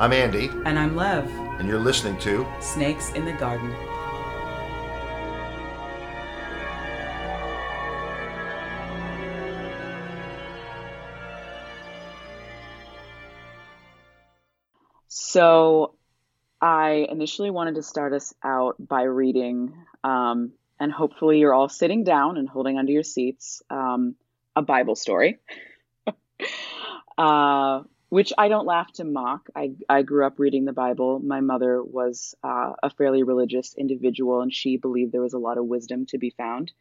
I'm Andy, And I'm Lev. and you're listening to Snakes in the Garden. So, I initially wanted to start us out by reading, um, and hopefully you're all sitting down and holding onto your seats, um, a Bible story, uh, which I don't laugh to mock. I, I grew up reading the Bible. My mother was uh, a fairly religious individual, and she believed there was a lot of wisdom to be found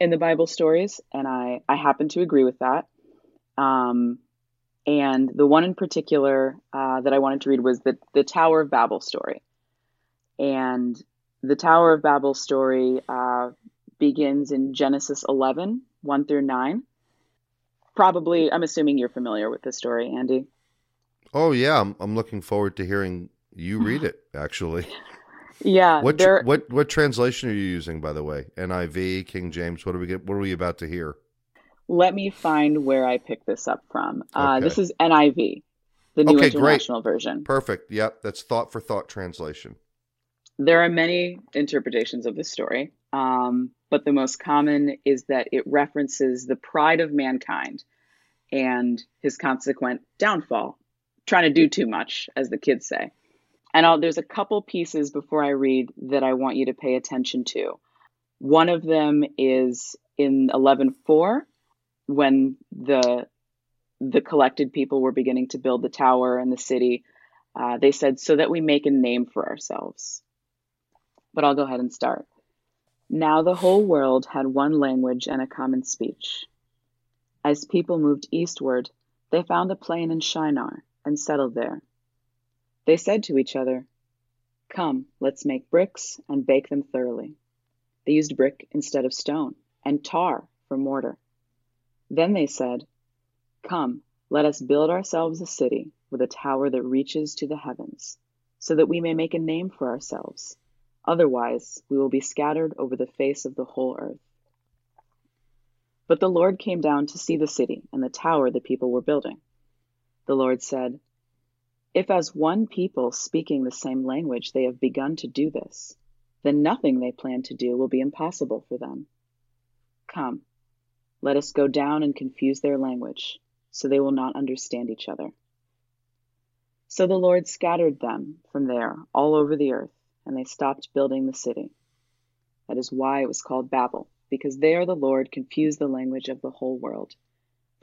in the Bible stories, and I, I happen to agree with that. Um, and the one in particular uh, that I wanted to read was the, the Tower of Babel story. And the Tower of Babel story uh, begins in Genesis 11, 1 through 9. Probably, I'm assuming you're familiar with this story, Andy. Oh yeah, I'm, I'm looking forward to hearing you read it. Actually, Yeah, what there, what what translation are you using, by the way? NIV, King James. What are we get? What are we about to hear? let me find where I picked this up from. Uh, This is NIV, the New Okay, great. International Version. Perfect. Yep, that's thought for thought translation. There are many interpretations of this story, um, but the most common is that it references the pride of mankind and his consequent downfall, trying to do too much, as the kids say. And I'll, there's a couple pieces before I read that I want you to pay attention to. One of them is in 11:4, when the the collected people were beginning to build the tower and the city. Uh, they said, "So that we make a name for ourselves." but I'll go ahead and start. Now the whole world had one language and a common speech. As people moved eastward, they found a plain in Shinar and settled there. They said to each other, Come, let's make bricks and bake them thoroughly. They used brick instead of stone, and tar for mortar. Then they said, Come, let us build ourselves a city with a tower that reaches to the heavens, so that we may make a name for ourselves. Otherwise, we will be scattered over the face of the whole earth. But the Lord came down to see the city and the tower the people were building. The Lord said, If as one people speaking the same language they have begun to do this, then nothing they plan to do will be impossible for them. Come, let us go down and confuse their language, so they will not understand each other. So the Lord scattered them from there all over the earth and they stopped building the city. That is why it was called Babel, because there the Lord confused the language of the whole world.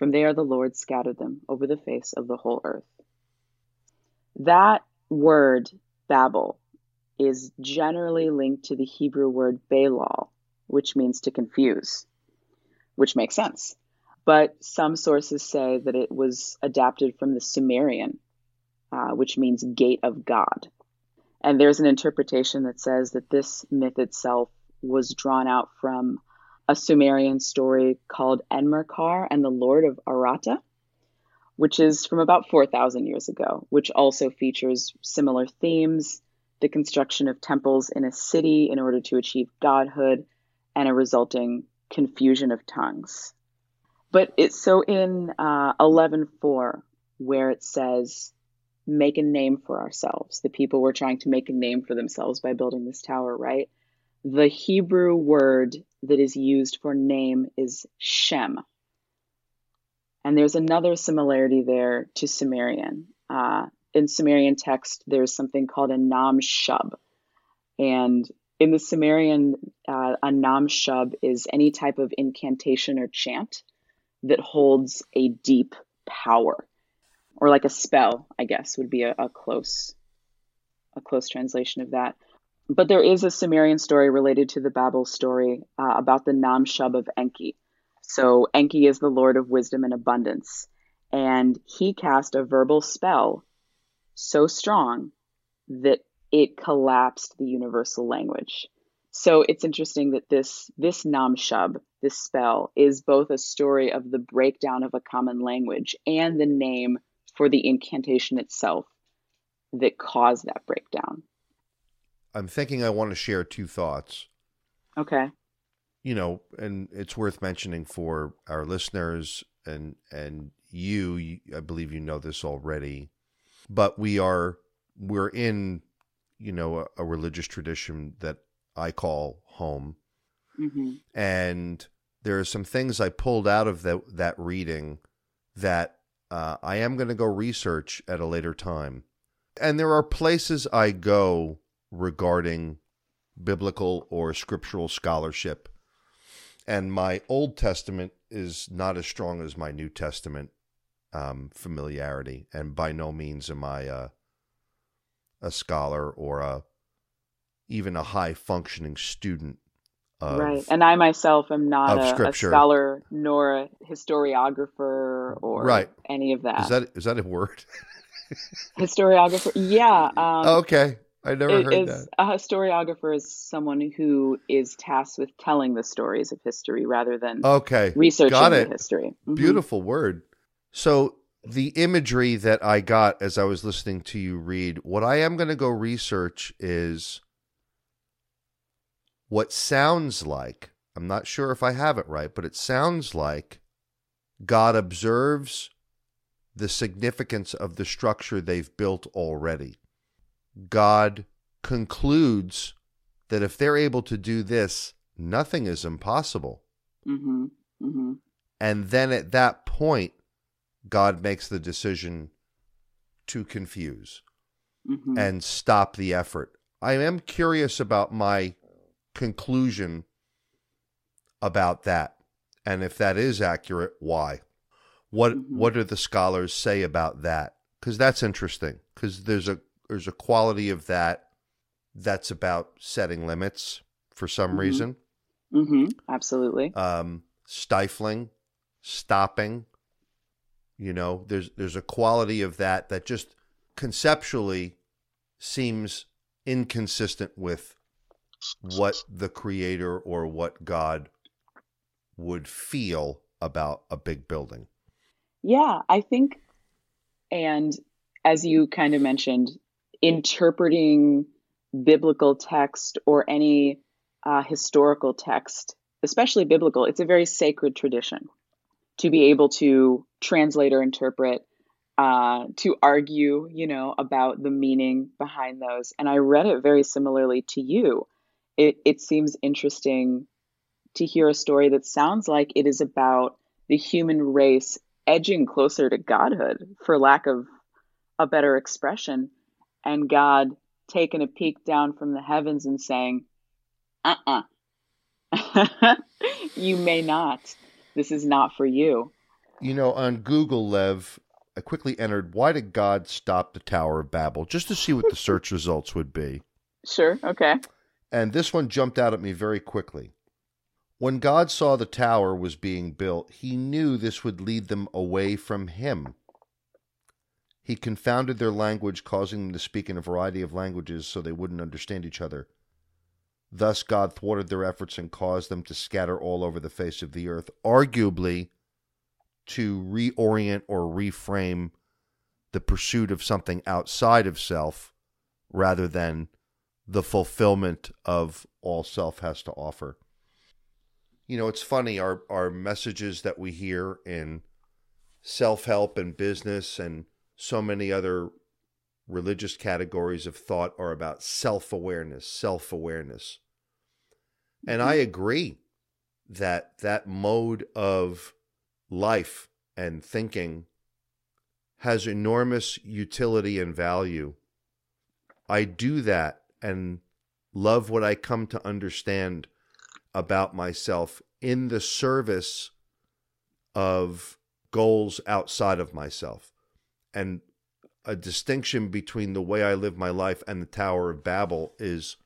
From there the Lord scattered them over the face of the whole earth. That word, Babel, is generally linked to the Hebrew word Balal, which means to confuse, which makes sense. But some sources say that it was adapted from the Sumerian, uh, which means gate of God. And there's an interpretation that says that this myth itself was drawn out from a Sumerian story called Enmerkar and the Lord of Aratta, which is from about 4,000 years ago, which also features similar themes the construction of temples in a city in order to achieve godhood and a resulting confusion of tongues. But it's so in uh, 11.4, where it says, make a name for ourselves. The people were trying to make a name for themselves by building this tower, right? The Hebrew word that is used for name is Shem. And there's another similarity there to Sumerian. Uh, in Sumerian text, there's something called a Nam Shub. And in the Sumerian, uh, a Nam Shub is any type of incantation or chant that holds a deep power or like a spell, I guess would be a, a close a close translation of that. But there is a Sumerian story related to the Babel story uh, about the Nam Shub of Enki. So Enki is the lord of wisdom and abundance, and he cast a verbal spell so strong that it collapsed the universal language. So it's interesting that this this Nam Shub, this spell, is both a story of the breakdown of a common language and the name for the incantation itself that caused that breakdown. I'm thinking I want to share two thoughts. Okay. You know, and it's worth mentioning for our listeners and and you, I believe you know this already. but we are we're in you know a, a religious tradition that I call home, hmm and there are some things I pulled out of that that reading that uh, I am going to go research at a later time, and there are places I go regarding biblical or scriptural scholarship, and my Old Testament is not as strong as my New Testament um, familiarity, and by no means am I a, a scholar or a even a high functioning student of Right. And I myself am not a, a scholar nor a historiographer or Right. any of that. is that is that a word? historiographer? Yeah. Um, okay, I never it heard is that. a historiographer is someone who is tasked with telling the stories of history rather than Okay, researching got it. history. Mhm. Beautiful word. So the imagery that I got as I was listening to you read, what I am going to go research is what sounds like, I'm not sure if I have it right, but it sounds like God observes the significance of the structure they've built already. God concludes that if they're able to do this, nothing is impossible. Mhm. Mhm. And then at that point, God makes the decision to confuse Mhm. and stop the effort. I am curious about my conclusion about that. And if that is accurate, why? What Mhm. what do the scholars say about that? Cuz that's interesting cuz there's a there's a quality of that that's about setting limits for some Mhm. reason. Mhm. Absolutely. um, stifling, stopping. You know, there's there's a quality of that that just conceptually seems inconsistent with what the creator or what God would feel about a big building. Yeah, I think, and as you kind of mentioned, interpreting biblical text or any uh, historical text, especially biblical, it's a very sacred tradition to be able to translate or interpret, uh, to argue, you know, about the meaning behind those. And I read it very similarly to you. It, it seems interesting to hear a story that sounds like it is about the human race edging closer to godhood, for lack of a better expression, and God taking a peek down from the heavens and saying, uh uh you may not. This is not for you. You know, on Google, Lev, I quickly entered why did God stop the Tower of Babel just to see what the search results would be. Sure, okay. And this one jumped out at me very quickly. When God saw the tower was being built, he knew this would lead them away from him. He confounded their language, causing them to speak in a variety of languages so they wouldn't understand each other. Thus, God thwarted their efforts and caused them to scatter all over the face of the earth, arguably to reorient or reframe the pursuit of something outside of self rather than the fulfillment of all self has to offer. You know, it's funny, our, our messages that we hear in self help and business and so many other religious categories of thought are about self awareness, self awareness. And I mm-hmm. agree that that mode of life and thinking has enormous utility and value. I do that and love what I come to understand about myself in the service of goals outside of myself. And a distinction between the way I live my life and the Tower of Babel is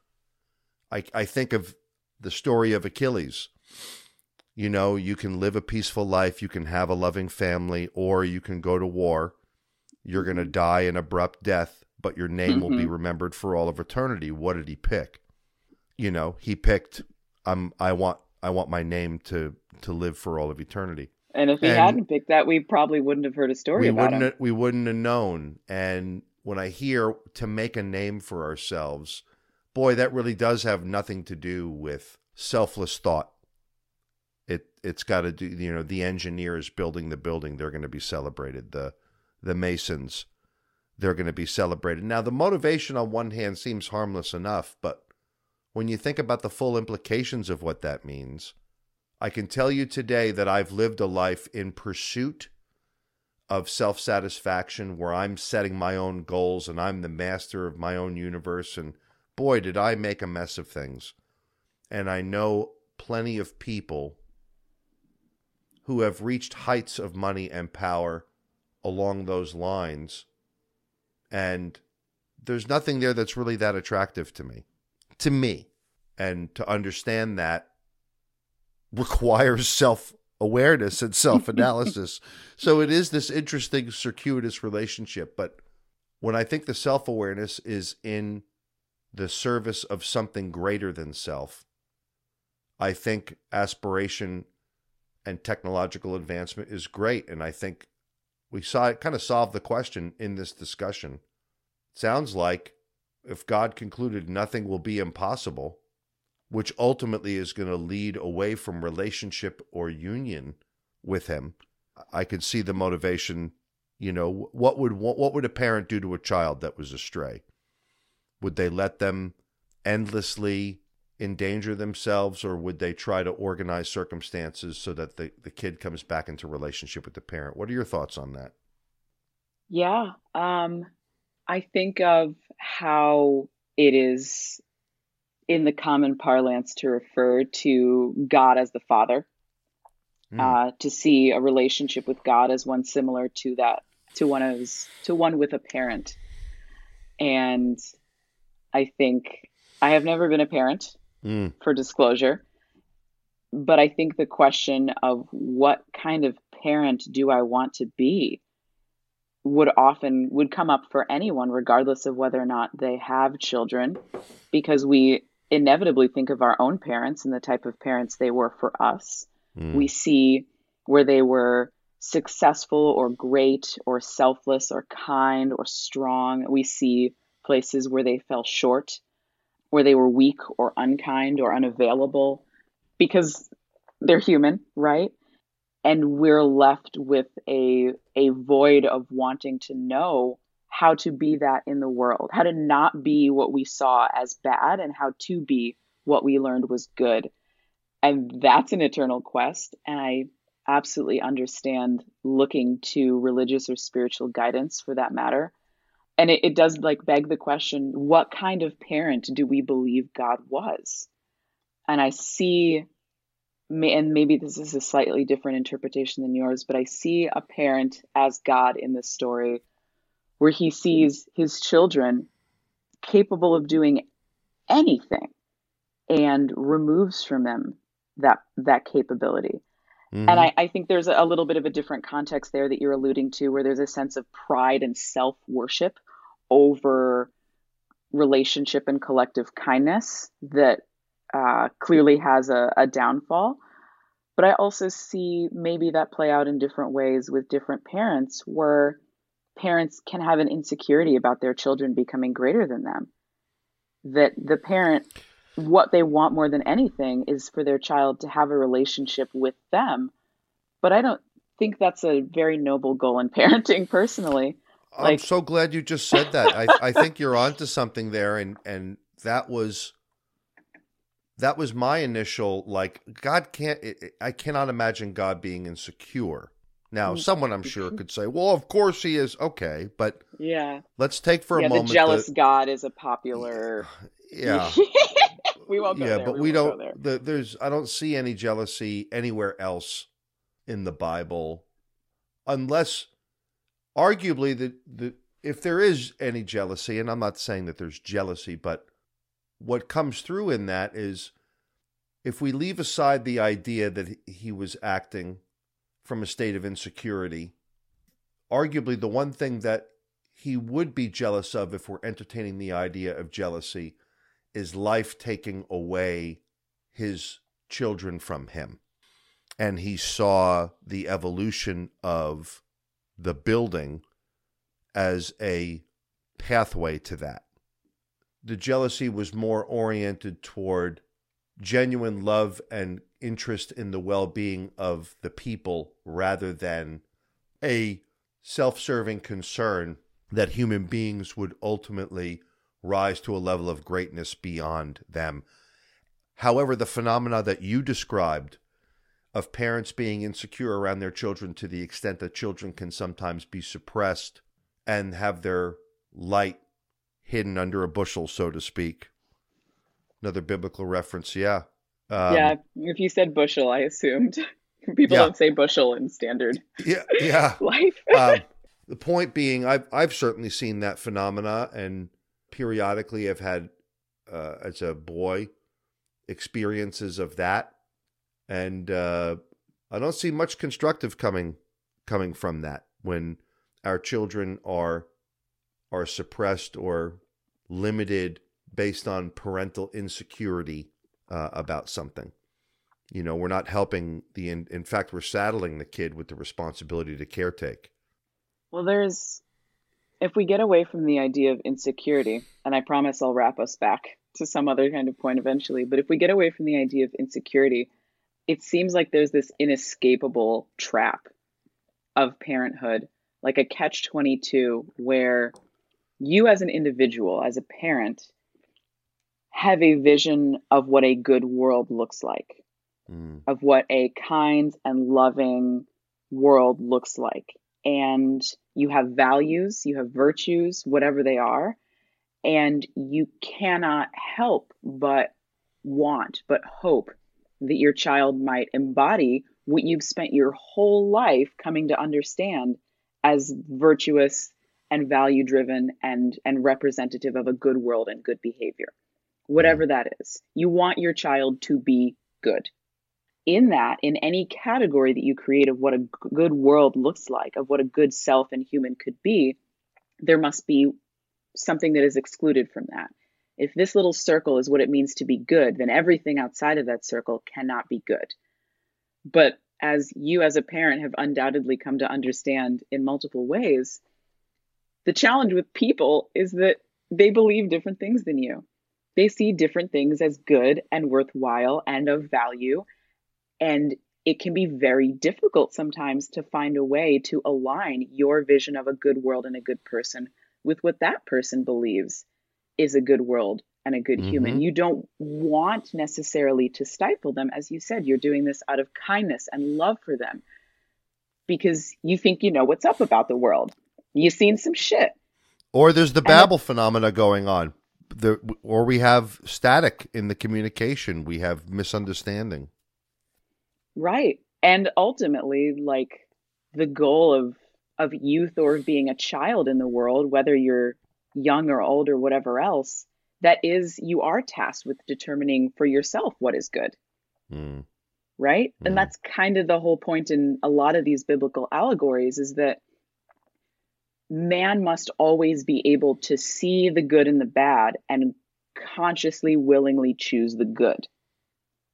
I, I think of the story of Achilles. You know, you can live a peaceful life, you can have a loving family, or you can go to war. You're going to die an abrupt death, but your name will be Mhm. remembered for all of eternity. What did he pick? You know, he picked I'm I want I want my name to to live for all of eternity And if he And- hadn't picked that, we probably wouldn't have heard a story we about wouldn't him. we wouldn't have known. And when I hear to make a name for ourselves, boy, that really does have nothing to do with selfless thought. It it's got to do you know the engineers building the building they're going to be celebrated the the masons they're going to be celebrated. Now, the motivation on one hand seems harmless enough, but when you think about the full implications of what that means, I can tell you today that I've lived a life in pursuit of self satisfaction where I'm setting my own goals and I'm the master of my own universe. And boy, did I make a mess of things. And I know plenty of people who have reached heights of money and power along those lines. And there's nothing there that's really that attractive to me. To me. And to understand that requires self awareness and self analysis. so it is this interesting circuitous relationship. But when I think the self awareness is in the service of something greater than self, I think aspiration and technological advancement is great. And I think we saw it kind of solve the question in this discussion. It sounds like if God concluded nothing will be impossible, which ultimately is going to lead away from relationship or union with him, I could see the motivation. You know, what would what would a parent do to a child that was astray? Would they let them endlessly endanger themselves or would they try to organize circumstances so that the, the kid comes back into relationship with the parent what are your thoughts on that yeah um, i think of how it is in the common parlance to refer to god as the father mm. uh, to see a relationship with god as one similar to that to one as to one with a parent and i think i have never been a parent mm. for disclosure. But I think the question of what kind of parent do I want to be would often would come up for anyone regardless of whether or not they have children because we inevitably think of our own parents and the type of parents they were for us. Mm. We see where they were successful or great or selfless or kind or strong. We see places where they fell short where they were weak or unkind or unavailable because they're human, right? And we're left with a a void of wanting to know how to be that in the world, how to not be what we saw as bad and how to be what we learned was good. And that's an eternal quest. And I absolutely understand looking to religious or spiritual guidance for that matter and it, it does like beg the question what kind of parent do we believe god was and i see and maybe this is a slightly different interpretation than yours but i see a parent as god in this story where he sees his children capable of doing anything and removes from them that that capability Mm-hmm. And I, I, think there's a little bit of a different context there that you're alluding to, where there's a sense of pride and self worship over relationship and collective kindness that uh, clearly has a, a downfall. But I also see maybe that play out in different ways with different parents, where parents can have an insecurity about their children becoming greater than them. That the parent what they want more than anything is for their child to have a relationship with them. But I don't think that's a very noble goal in parenting personally. Like, I'm so glad you just said that. I, I think you're onto something there and and that was that was my initial like God can't I cannot imagine God being insecure. Now, mm. someone I'm sure could say, "Well, of course he is." Okay, but yeah, let's take for yeah, a moment. The jealous God is a popular. Yeah, we won't go yeah, there. but we, we don't. The, there's I don't see any jealousy anywhere else in the Bible, unless, arguably, the the if there is any jealousy, and I'm not saying that there's jealousy, but what comes through in that is if we leave aside the idea that he was acting from a state of insecurity, arguably the one thing that he would be jealous of if we're entertaining the idea of jealousy is life taking away his children from him. And he saw the evolution of the building as a pathway to that. The jealousy was more oriented toward genuine love and interest in the well being of the people rather than a self serving concern that human beings would ultimately rise to a level of greatness beyond them. However, the phenomena that you described of parents being insecure around their children to the extent that children can sometimes be suppressed and have their light hidden under a bushel, so to speak. Another biblical reference, yeah. Um, yeah, if you said bushel, I assumed. People yeah. don't say bushel in standard yeah, yeah. life. um, the point being, I've, I've certainly seen that phenomena and periodically I've had, uh, as a boy, experiences of that. And uh, I don't see much constructive coming coming from that when our children are are suppressed or limited based on parental insecurity uh, about something. You know, we're not helping the. In, in fact, we're saddling the kid with the responsibility to caretake. Well, there's. If we get away from the idea of insecurity, and I promise I'll wrap us back to some other kind of point eventually, but if we get away from the idea of insecurity, it seems like there's this inescapable trap of parenthood, like a catch 22, where you as an individual, as a parent, have a vision of what a good world looks like, mm. of what a kind and loving world looks like. And you have values, you have virtues, whatever they are, and you cannot help but want, but hope that your child might embody what you've spent your whole life coming to understand as virtuous and value driven and and representative of a good world and good behavior whatever mm. that is. You want your child to be good. In that in any category that you create of what a good world looks like of what a good self and human could be there must be something that is excluded from that. If this little circle is what it means to be good then everything outside of that circle cannot be good. But as you as a parent have undoubtedly come to understand in multiple ways the challenge with people is that they believe different things than you. They see different things as good and worthwhile and of value. And it can be very difficult sometimes to find a way to align your vision of a good world and a good person with what that person believes is a good world and a good mm-hmm. human. You don't want necessarily to stifle them. As you said, you're doing this out of kindness and love for them because you think you know what's up about the world. You've seen some shit. Or there's the Babel phenomena going on. The, or we have static in the communication. We have misunderstanding. Right. And ultimately, like the goal of of youth or being a child in the world, whether you're young or old or whatever else, that is you are tasked with determining for yourself what is good. Mm. Right? Mm. And that's kind of the whole point in a lot of these biblical allegories is that man must always be able to see the good and the bad and consciously, willingly choose the good.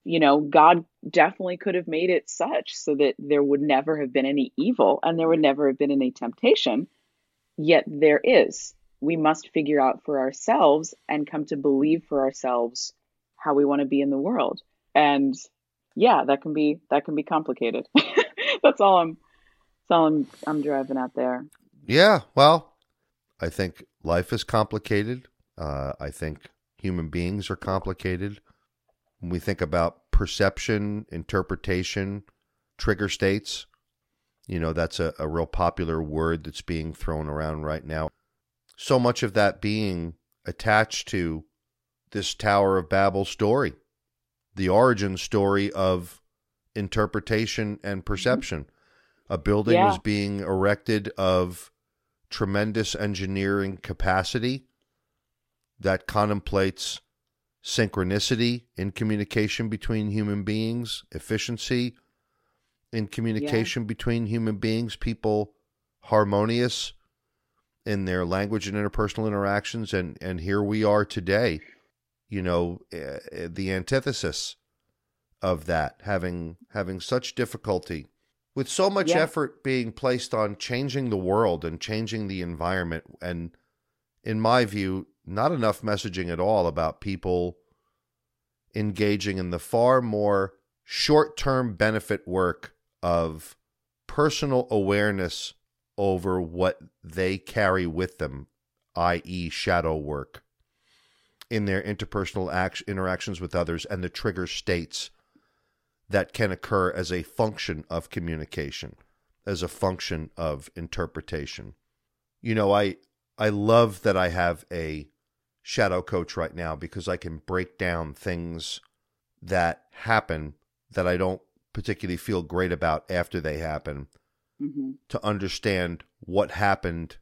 You know, God definitely could have made it such so that there would never have been any evil and there would never have been any temptation. Yet there is. We must figure out for ourselves and come to believe for ourselves how we want to be in the world. And yeah, that can be that can be complicated. that's all I'm that's all I'm I'm driving at there. Yeah, well, I think life is complicated. Uh, I think human beings are complicated. When we think about perception, interpretation, trigger states, you know, that's a, a real popular word that's being thrown around right now. So much of that being attached to this Tower of Babel story, the origin story of interpretation and perception. A building yeah. was being erected of tremendous engineering capacity that contemplates synchronicity in communication between human beings, efficiency in communication yeah. between human beings, people harmonious in their language and interpersonal interactions and and here we are today you know uh, the antithesis of that having having such difficulty with so much yeah. effort being placed on changing the world and changing the environment and in my view not enough messaging at all about people engaging in the far more short-term benefit work of personal awareness over what they carry with them, i.e., shadow work, in their interpersonal act- interactions with others and the trigger states that can occur as a function of communication, as a function of interpretation. You know, I I love that I have a shadow coach right now because I can break down things that happen that I don't particularly feel great about after they happen hmm to understand what happened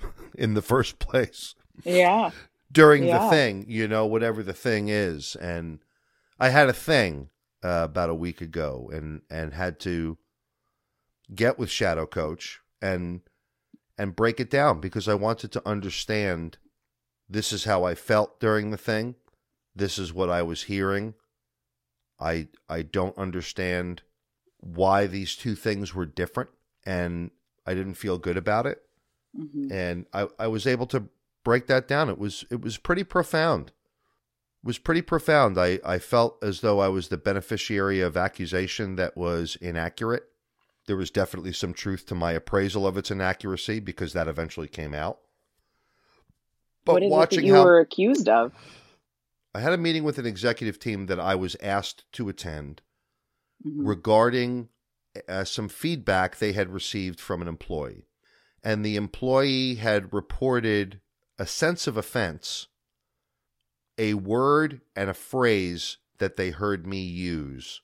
in the first place Yeah. during the thing, you know, whatever the thing is. And I had a thing uh, about a week ago and and had to get with Shadow Coach and and break it down because I wanted to understand this is how I felt during the thing. This is what I was hearing. I I don't understand why these two things were different and I didn't feel good about it hmm and I, I was able to break that down. It was it was pretty profound. It was pretty profound. I, I felt as though I was the beneficiary of accusation that was inaccurate. There was definitely some truth to my appraisal of its inaccuracy because that eventually came out. But what is it watching that you how were accused of? I had a meeting with an executive team that I was asked to attend Mhm. regarding uh, some feedback they had received from an employee. And the employee had reported a sense of offense, a word and a phrase that they heard me use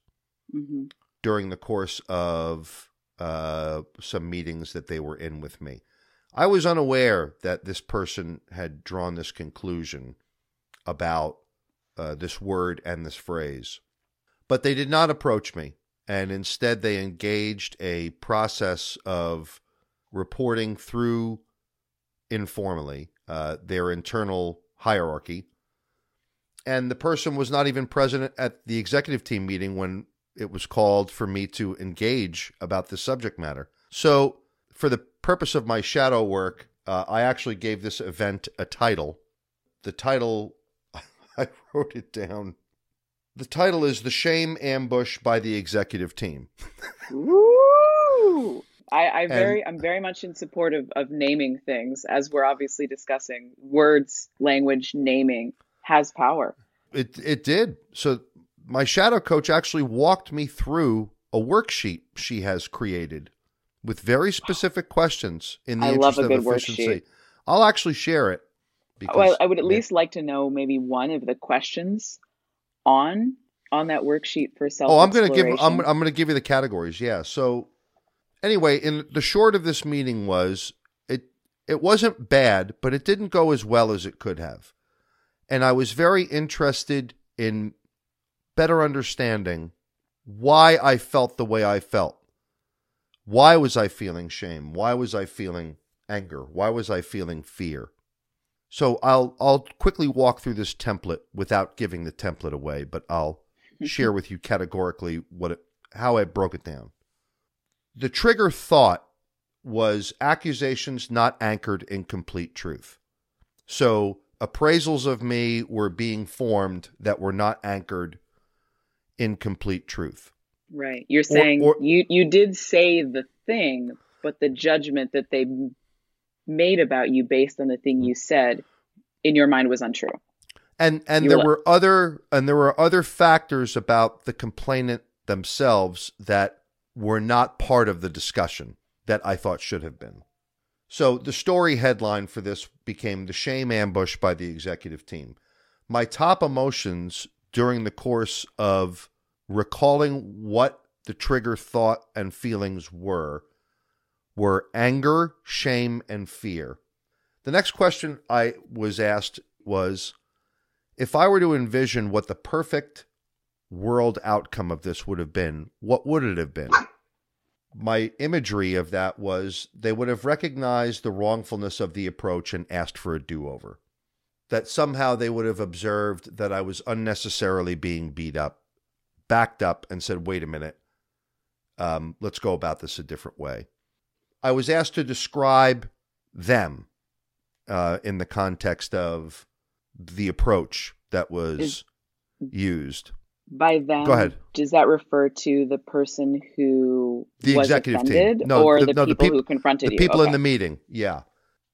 Mhm. during the course of uh, some meetings that they were in with me. I was unaware that this person had drawn this conclusion about uh, this word and this phrase. But they did not approach me, and instead they engaged a process of reporting through informally uh, their internal hierarchy. And the person was not even present at the executive team meeting when it was called for me to engage about the subject matter. So, for the purpose of my shadow work, uh, I actually gave this event a title. The title, I wrote it down. The title is The Shame Ambush by the Executive Team. Woo! I, I very, I'm very much in support of, of naming things, as we're obviously discussing. Words, language, naming has power. It it did. So my shadow coach actually walked me through a worksheet she has created with very specific questions in the I interest of efficiency. worksheet. I'll actually share it. Well, I would at yeah, least like to know maybe one of the questions on on that worksheet for self. Oh, I'm going to give I'm I'm going to give you the categories. Yeah. So anyway, in the short of this meeting was it it wasn't bad, but it didn't go as well as it could have. And I was very interested in better understanding why I felt the way I felt. Why was I feeling shame? Why was I feeling anger? Why was I feeling fear? So I'll I'll quickly walk through this template without giving the template away, but I'll share with you categorically what it, how I broke it down. The trigger thought was accusations not anchored in complete truth. So appraisals of me were being formed that were not anchored in complete truth. Right. You're saying or- you you did say the thing, but the judgment that they made about you based on the thing you said in your mind was untrue. And and You there were other and there were other factors about the complainant themselves that were not part of the discussion that I thought should have been. So the story headline for this became the shame ambush by the executive team. My top emotions during the course of recalling what the trigger thought and feelings were were anger, shame, and fear. The next question I was asked was if I were to envision what the perfect world outcome of this would have been, what would it have been? My imagery of that was they would have recognized the wrongfulness of the approach and asked for a do over. That somehow they would have observed that I was unnecessarily being beat up, backed up, and said, wait a minute, um, let's go about this a different way. I was asked to describe them uh, in the context of the approach that was Is- used. By them, Go ahead. does that refer to the person who The was executive team. offended, No, or the- the, no, the people peop- who confronted the you? people in Okay. the meeting. Yeah.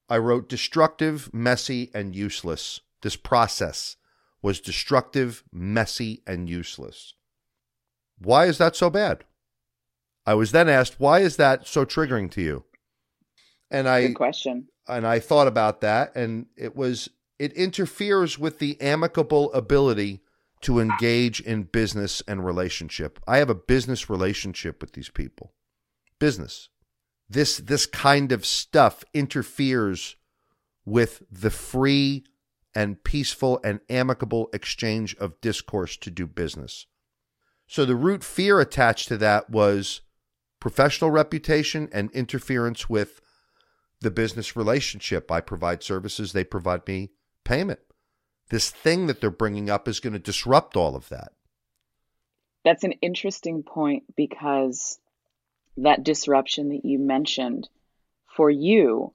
I wrote destructive, messy, and useless. This process was destructive, messy, and useless. Why is that so bad? I was then asked, why is that so triggering to you? And I Good question. and I thought about that and it was it interferes with the amicable ability to engage in business and relationship. I have a business relationship with these people. Business. This this kind of stuff interferes with the free and peaceful and amicable exchange of discourse to do business. So the root fear attached to that was professional reputation and interference with the business relationship. I provide services, they provide me payment. This thing that they're bringing up is going to disrupt all of that. That's an interesting point because that disruption that you mentioned for you,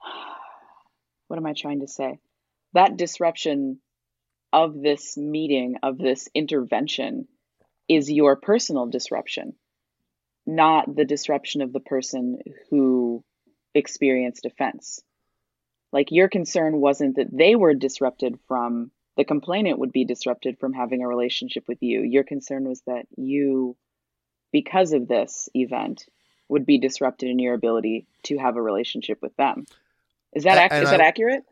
what am I trying to say? That disruption of this meeting, of this intervention, is your personal disruption, not the disruption of the person who experienced offense. Like your concern wasn't that they were disrupted from the complainant would be disrupted from having a relationship with you. Your concern was that you, because of this event, would be disrupted in your ability to have a relationship with them. Is that ac- is that I- accurate?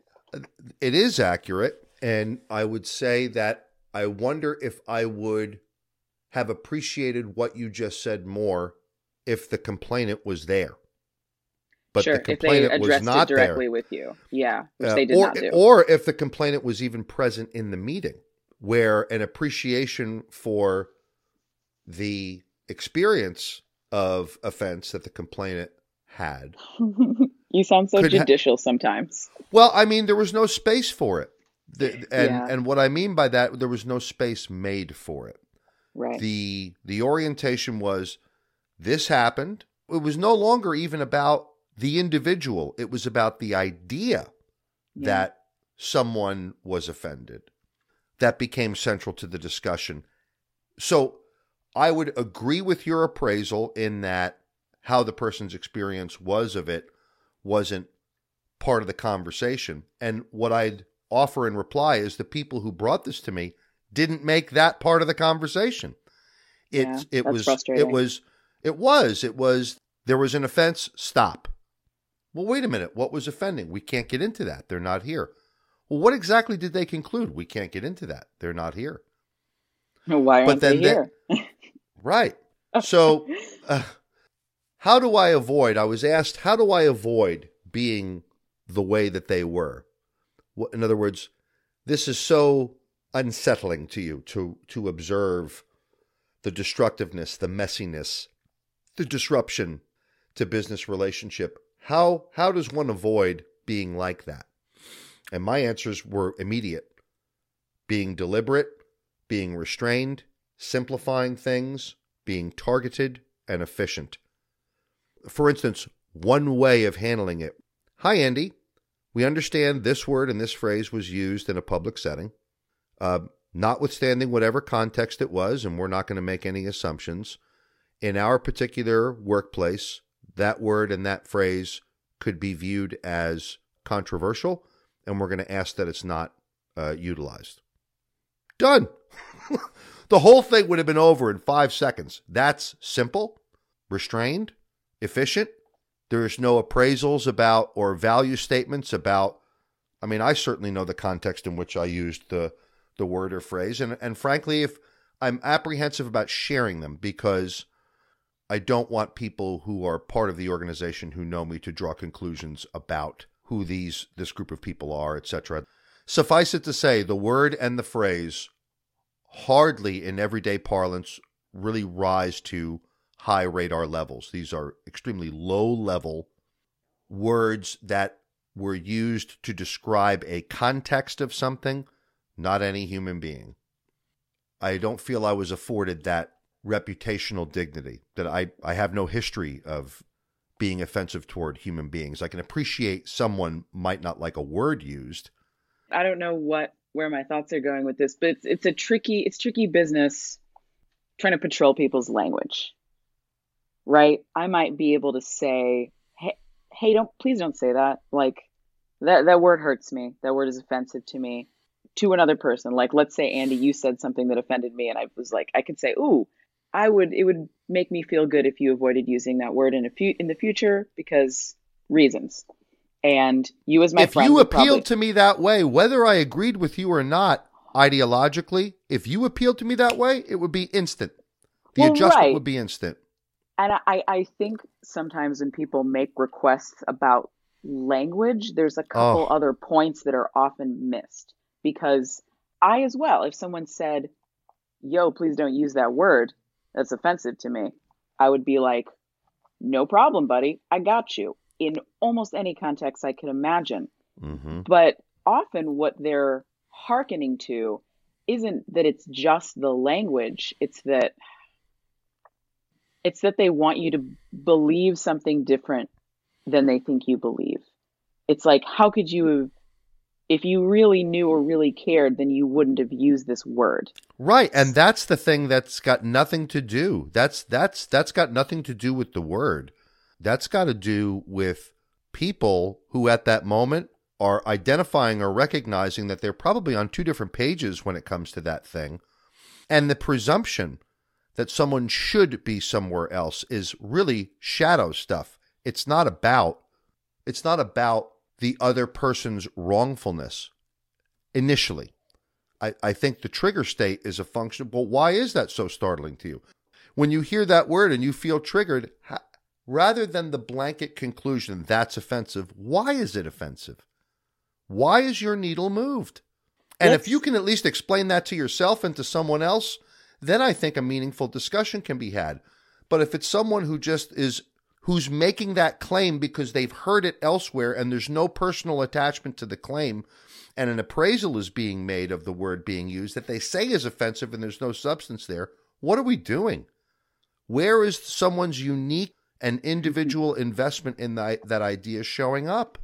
It is accurate. And I would say that I wonder if I would have appreciated what you just said more if the complainant was there. But sure, the if they complainant was addressed not it directly there. with you, yeah, which Uh, they did or, not do. or if the complainant was even present in the meeting, where an appreciation for the experience of offense that the complainant had. you sound so Could ha- judicial sometimes. Well, I mean, there was no space for it. The, and Yeah. and what I mean by that, there was no space made for it. Right. The the orientation was this happened. It was no longer even about the individual. It was about the idea Yeah. that someone was offended. That became central to the discussion. So I would agree with your appraisal in that how the person's experience was of it wasn't part of the conversation. And what I'd offer in reply is the people who brought this to me didn't make that part of the conversation. It Yeah, it was it was it was it was there was an offense, stop. Well, wait a minute. What was offending? We can't get into that. They're not here. Well, what exactly did they conclude? We can't get into that. They're not here. Why but aren't they then here? Right. So, uh, how do I avoid? I was asked, how do I avoid being the way that they were? In other words, this is so unsettling to you to to observe the destructiveness, the messiness, the disruption to business relationship. How how does one avoid being like that? And my answers were immediate. Being deliberate, being restrained, simplifying things, being targeted and efficient. For instance, one way of handling it. Hi, Andy. We understand this word and this phrase was used in a public setting. Uh, notwithstanding whatever context it was, and we're not going to make any assumptions, in our particular workplace, that word and that phrase could be viewed as controversial, and we're going to ask that it's not uh, utilized. Done. the whole thing would have been over in five seconds. That's simple, restrained, efficient. There's no appraisals about or value statements about. I mean, I certainly know the context in which I used the the word or phrase, and and frankly, if I'm apprehensive about sharing them because I don't want people who are part of the organization who know me to draw conclusions about who these this group of people are, etc. Suffice it to say, the word and the phrase hardly in everyday parlance really rise to high radar levels. These are extremely low level words that were used to describe a context of something, not any human being. I don't feel I was afforded that reputational dignity, that I, I have no history of being offensive toward human beings. I can appreciate someone might not like a word used. I don't know what where my thoughts are going with this, but it's it's a tricky it's tricky business trying to patrol people's language. Right? I might be able to say, "Hey, hey, don't please don't say that." Like that that word hurts me. That word is offensive to me. To another person, like let's say Andy, you said something that offended me, and I was like, I could say, "Ooh, I would." It would make me feel good if you avoided using that word in a few in the future because reasons. And you, as my if friend, you appealed probably- to me that way, whether I agreed with you or not, ideologically, if you appealed to me that way, it would be instant. The Well, adjustment right. would be instant. And I, I think sometimes when people make requests about language, there's a couple Oh. other points that are often missed. Because I, as well, if someone said, yo, please don't use that word, that's offensive to me, I would be like, no problem, buddy. I got you. In almost any context I could imagine. hmm But often what they're hearkening to isn't that it's just the language, it's that it's that they want you to believe something different than they think you believe. It's like how could you have if you really knew or really cared, then you wouldn't have used this word. Right, and that's the thing that's got nothing to do. That's that's that's got nothing to do with the word. That's got to do with people who at that moment are identifying or recognizing that they're probably on two different pages when it comes to that thing. And the presumption that someone should be somewhere else is really shadow stuff. It's not about it's not about the other person's wrongfulness initially. I, I think the trigger state is a function. Well, why is that so startling to you? When you hear that word and you feel triggered, rather than the blanket conclusion that's offensive, why is it offensive? Why is your needle moved? And if you can at least explain that to yourself and to someone else, then I think a meaningful discussion can be had. But if it's someone who just is who's making that claim because they've heard it elsewhere and there's no personal attachment to the claim and an appraisal is being made of the word being used that they say is offensive and there's no substance there, what are we doing? Where is someone's unique and individual investment in that, that idea showing up?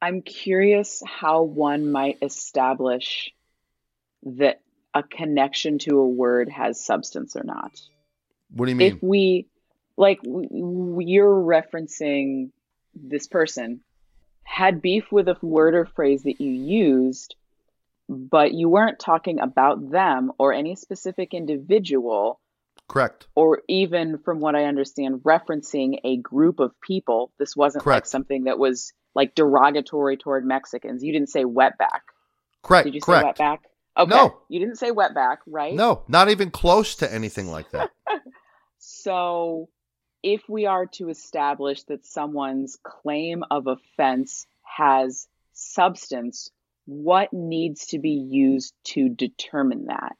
I'm curious how one might establish that a connection to a word has substance or not. What do you mean? if we like you're referencing this person had beef with a word or phrase that you used but you weren't talking about them or any specific individual Correct. or even from what i understand referencing a group of people this wasn't like something that was like derogatory toward mexicans you didn't say wetback Correct. did you Correct. say wetback okay No. you didn't say wetback right No, not even close to anything like that. So, if we are to establish that someone's claim of offense has substance, what needs to be used to determine that?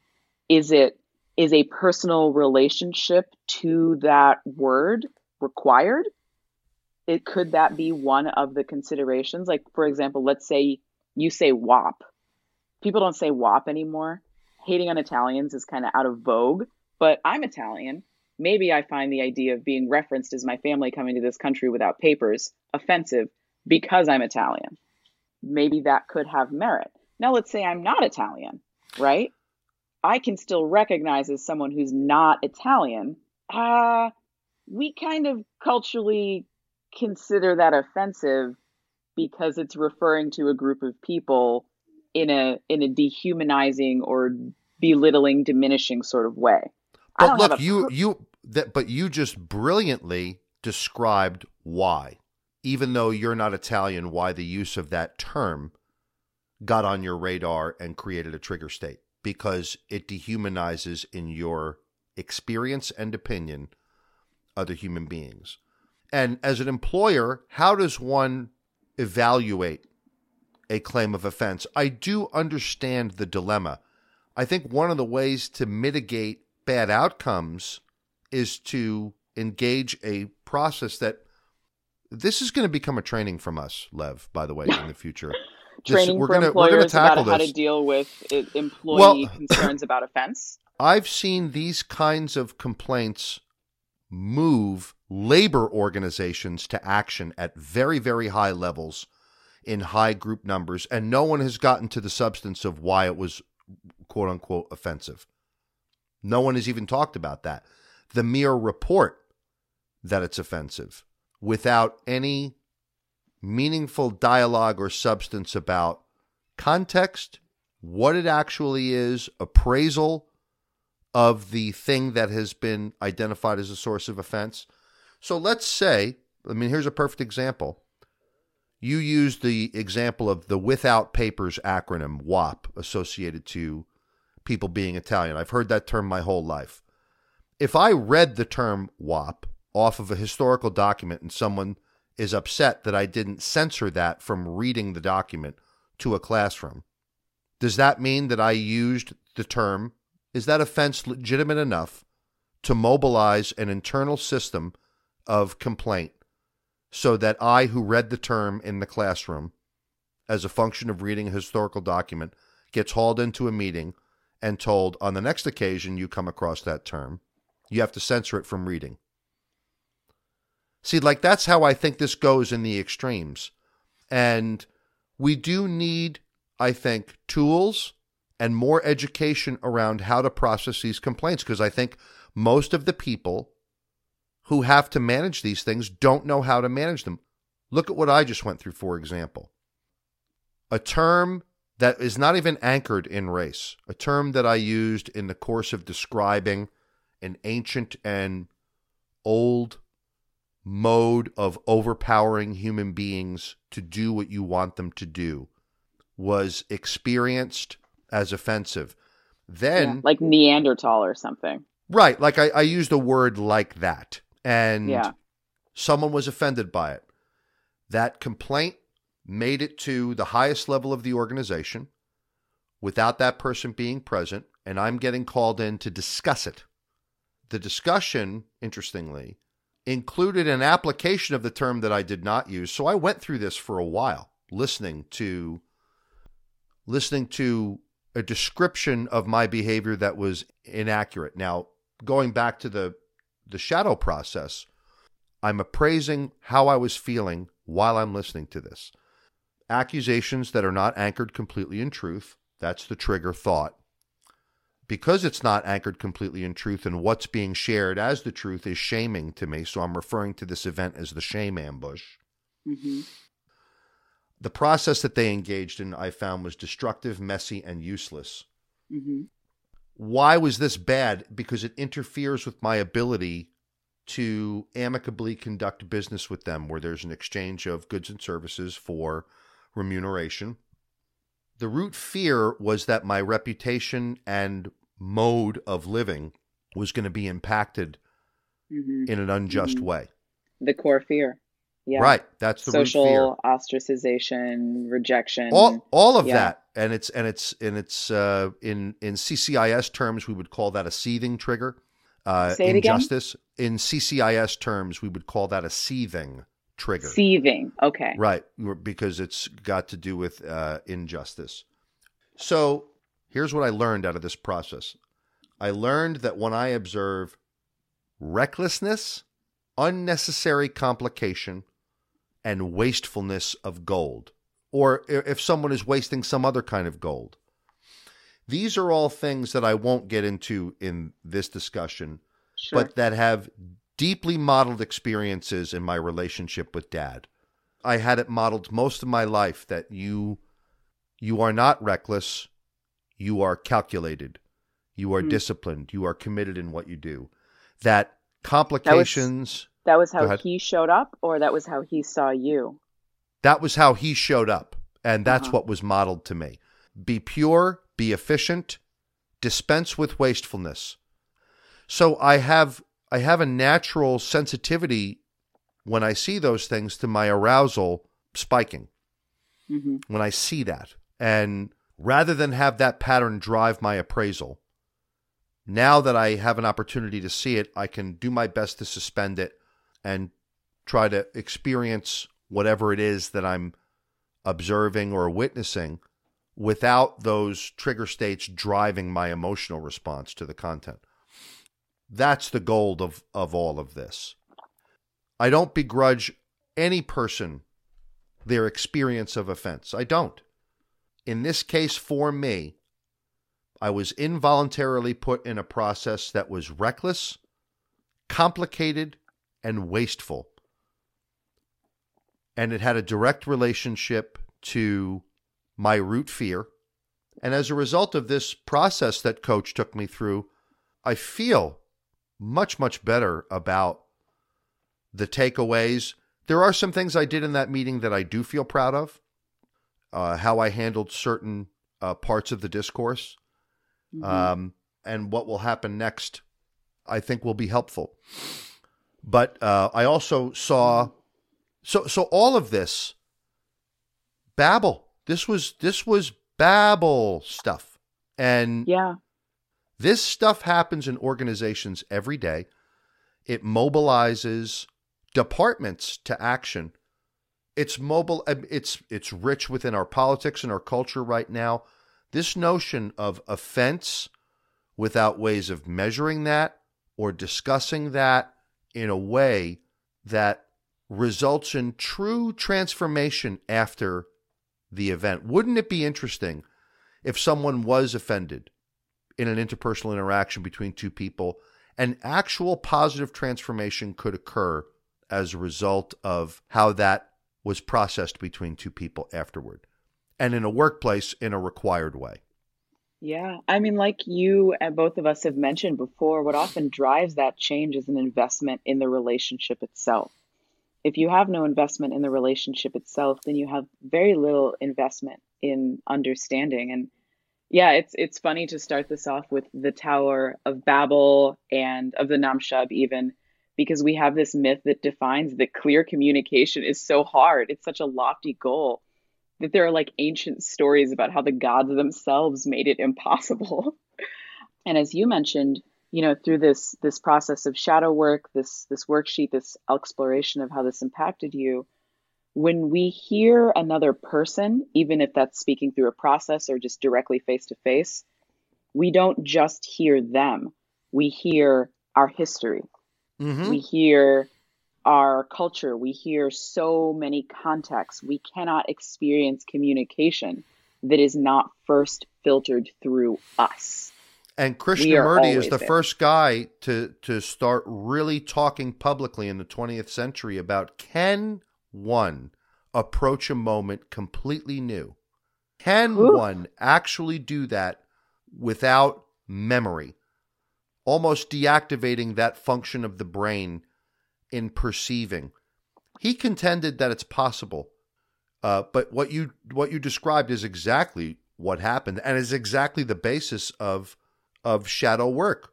Is it is a personal relationship to that word required? It could that be one of the considerations? Like for example, let's say you say WAP. People don't say WAP anymore. Hating on Italians is kind of out of vogue, but I'm Italian maybe I find the idea of being referenced as my family coming to this country without papers offensive because I'm Italian. Maybe that could have merit. Now, let's say I'm not Italian, right? I can still recognize as someone who's not Italian. Uh, we kind of culturally consider that offensive because it's referring to a group of people in a in a dehumanizing or belittling, diminishing sort of way. But look, a you per- you that but you just brilliantly described why, even though you're not Italian, why the use of that term got on your radar and created a trigger state because it dehumanizes in your experience and opinion other human beings. And as an employer, how does one evaluate a claim of offense? I do understand the dilemma. I think one of the ways to mitigate bad outcomes is to engage a process that this is going to become a training from us, Lev, by the way, in the future. This- training we're for gonna- we're gonna employers about tackle how to deal with employee Well- concerns about offense. I've seen these kinds of complaints move labor organizations to action at very, very high levels in high group numbers, and no one has gotten to the substance of why it was quote unquote offensive. No one has even talked about that. The mere report that it's offensive without any meaningful dialogue or substance about context, what it actually is, appraisal of the thing that has been identified as a source of offense. So let's say, I mean, here's a perfect example. You use the example of the Without Papers acronym, WAP, associated to people being Italian. I've heard that term my whole life. If I read the term WAP off of a historical document and someone is upset that I didn't censor that from reading the document to a classroom, does that mean that I used the term? Is that offense legitimate enough to mobilize an internal system of complaint so that I, who read the term in the classroom as a function of reading a historical document, gets hauled into a meeting and told on the next occasion you come across that term, you have to censor it from reading? See, like that's how I think this goes in the extremes. And we do need, I think, tools and more education around how to process these complaints because I think most of the people who have to manage these things don't know how to manage them. Look at what I just went through, for example. A term that is not even anchored in race, a term that I used in the course of describing an ancient and old mode of overpowering human beings to do what you want them to do was experienced as offensive. Then, yeah, like Neanderthal or something. Right. Like I, I used a word like that, and Yeah. someone was offended by it. That complaint made it to the highest level of the organization without that person being present, and I'm getting called in to discuss it. The discussion, interestingly, included an application of the term that I did not use. So I went through this for a while, listening to listening to a description of my behavior that was inaccurate. Now, going back to the the shadow process, I'm appraising how I was feeling while I'm listening to this. Accusations that are not anchored completely in truth, that's the trigger thought. Because it's not anchored completely in truth and what's being shared as the truth is shaming to me, so I'm referring to this event as the shame ambush. hmm The process that they engaged in, I found, was destructive, messy, and useless. hmm Why was this bad? Because it interferes with my ability to amicably conduct business with them, where there's an exchange of goods and services for remuneration. The root fear was that my reputation and mode of living was going to be impacted hmm in an unjust Mhm. way. The core fear. Yeah. Right. That's the root fear. Social ostracization, rejection. all all of yeah. that and it's and it's and it's uh in in CCIS terms we would call that a seething trigger uh Say it again? injustice in CCIS terms we would call that a seething trigger Seething. Okay. right because it's got to do with uh injustice so here's what I learned out of this process I learned that when I observe recklessness unnecessary complication and wastefulness of gold, or if someone is wasting some other kind of gold. These are all things that I won't get into in this discussion, Sure. but that have deeply modeled experiences in my relationship with dad. I had it modeled most of my life that you you are not reckless, you are calculated, you are Hmm. disciplined, you are committed in what you do. That complications that was Go how he showed up, or that was how he saw you. That was how he showed up. And that's Uh-huh. what was modeled to me. Be pure, be efficient, dispense with wastefulness. So I have I have a natural sensitivity when I see those things to my arousal spiking hmm when I see that. And rather than have that pattern drive my appraisal, now that I have an opportunity to see it, I can do my best to suspend it and try to experience whatever it is that I'm observing or witnessing without those trigger states driving my emotional response to the content. That's the gold of, of all of this. I don't begrudge any person their experience of offense. I don't. In this case, for me, I was involuntarily put in a process that was reckless, complicated, and wasteful. And it had a direct relationship to my root fear. And as a result of this process that coach took me through, I feel much, much better about the takeaways. There are some things I did in that meeting that I do feel proud of. Uh, how I handled certain uh, parts of the discourse. Mhm. Um, and what will happen next, I think, will be helpful. But uh, I also saw, so so all of this, babble. This was this was babble stuff, and yeah. this stuff happens in organizations every day. It mobilizes departments to action. It's mobile. uh, It's it's rich within our politics and our culture right now. This notion of offense without ways of measuring that or discussing that in a way that results in true transformation after the event. Wouldn't it be interesting if someone was offended in an interpersonal interaction between two people, an actual positive transformation could occur as a result of how that was processed between two people afterward, and in a workplace in a required way. Yeah, I mean, like you and both of us have mentioned before, what often drives that change is an investment in the relationship itself. If you have no investment in the relationship itself, then you have very little investment in understanding. And yeah, it's it's funny to start this off with the Tower of Babel and of the Nam-shub even, because we have this myth that defines that clear communication is so hard. It's such a lofty goal that there are like ancient stories about how the gods themselves made it impossible. and as you mentioned, you know, through this this process of shadow work, this this worksheet, this exploration of how this impacted you, when we hear another person, even if that's speaking through a process or just directly face to face, we don't just hear them. We hear our history. Mm-hmm. We hear our culture. We hear so many contexts. We cannot experience communication that is not first filtered through us. And Krishnamurti is the there. first guy to to start really talking publicly in the 20th century about can one approach a moment completely new? Can Oof. one actually do that without memory? Almost deactivating that function of the brain in perceiving. He contended that it's possible. Uh, but what you what you described is exactly what happened and is exactly the basis of of shadow work.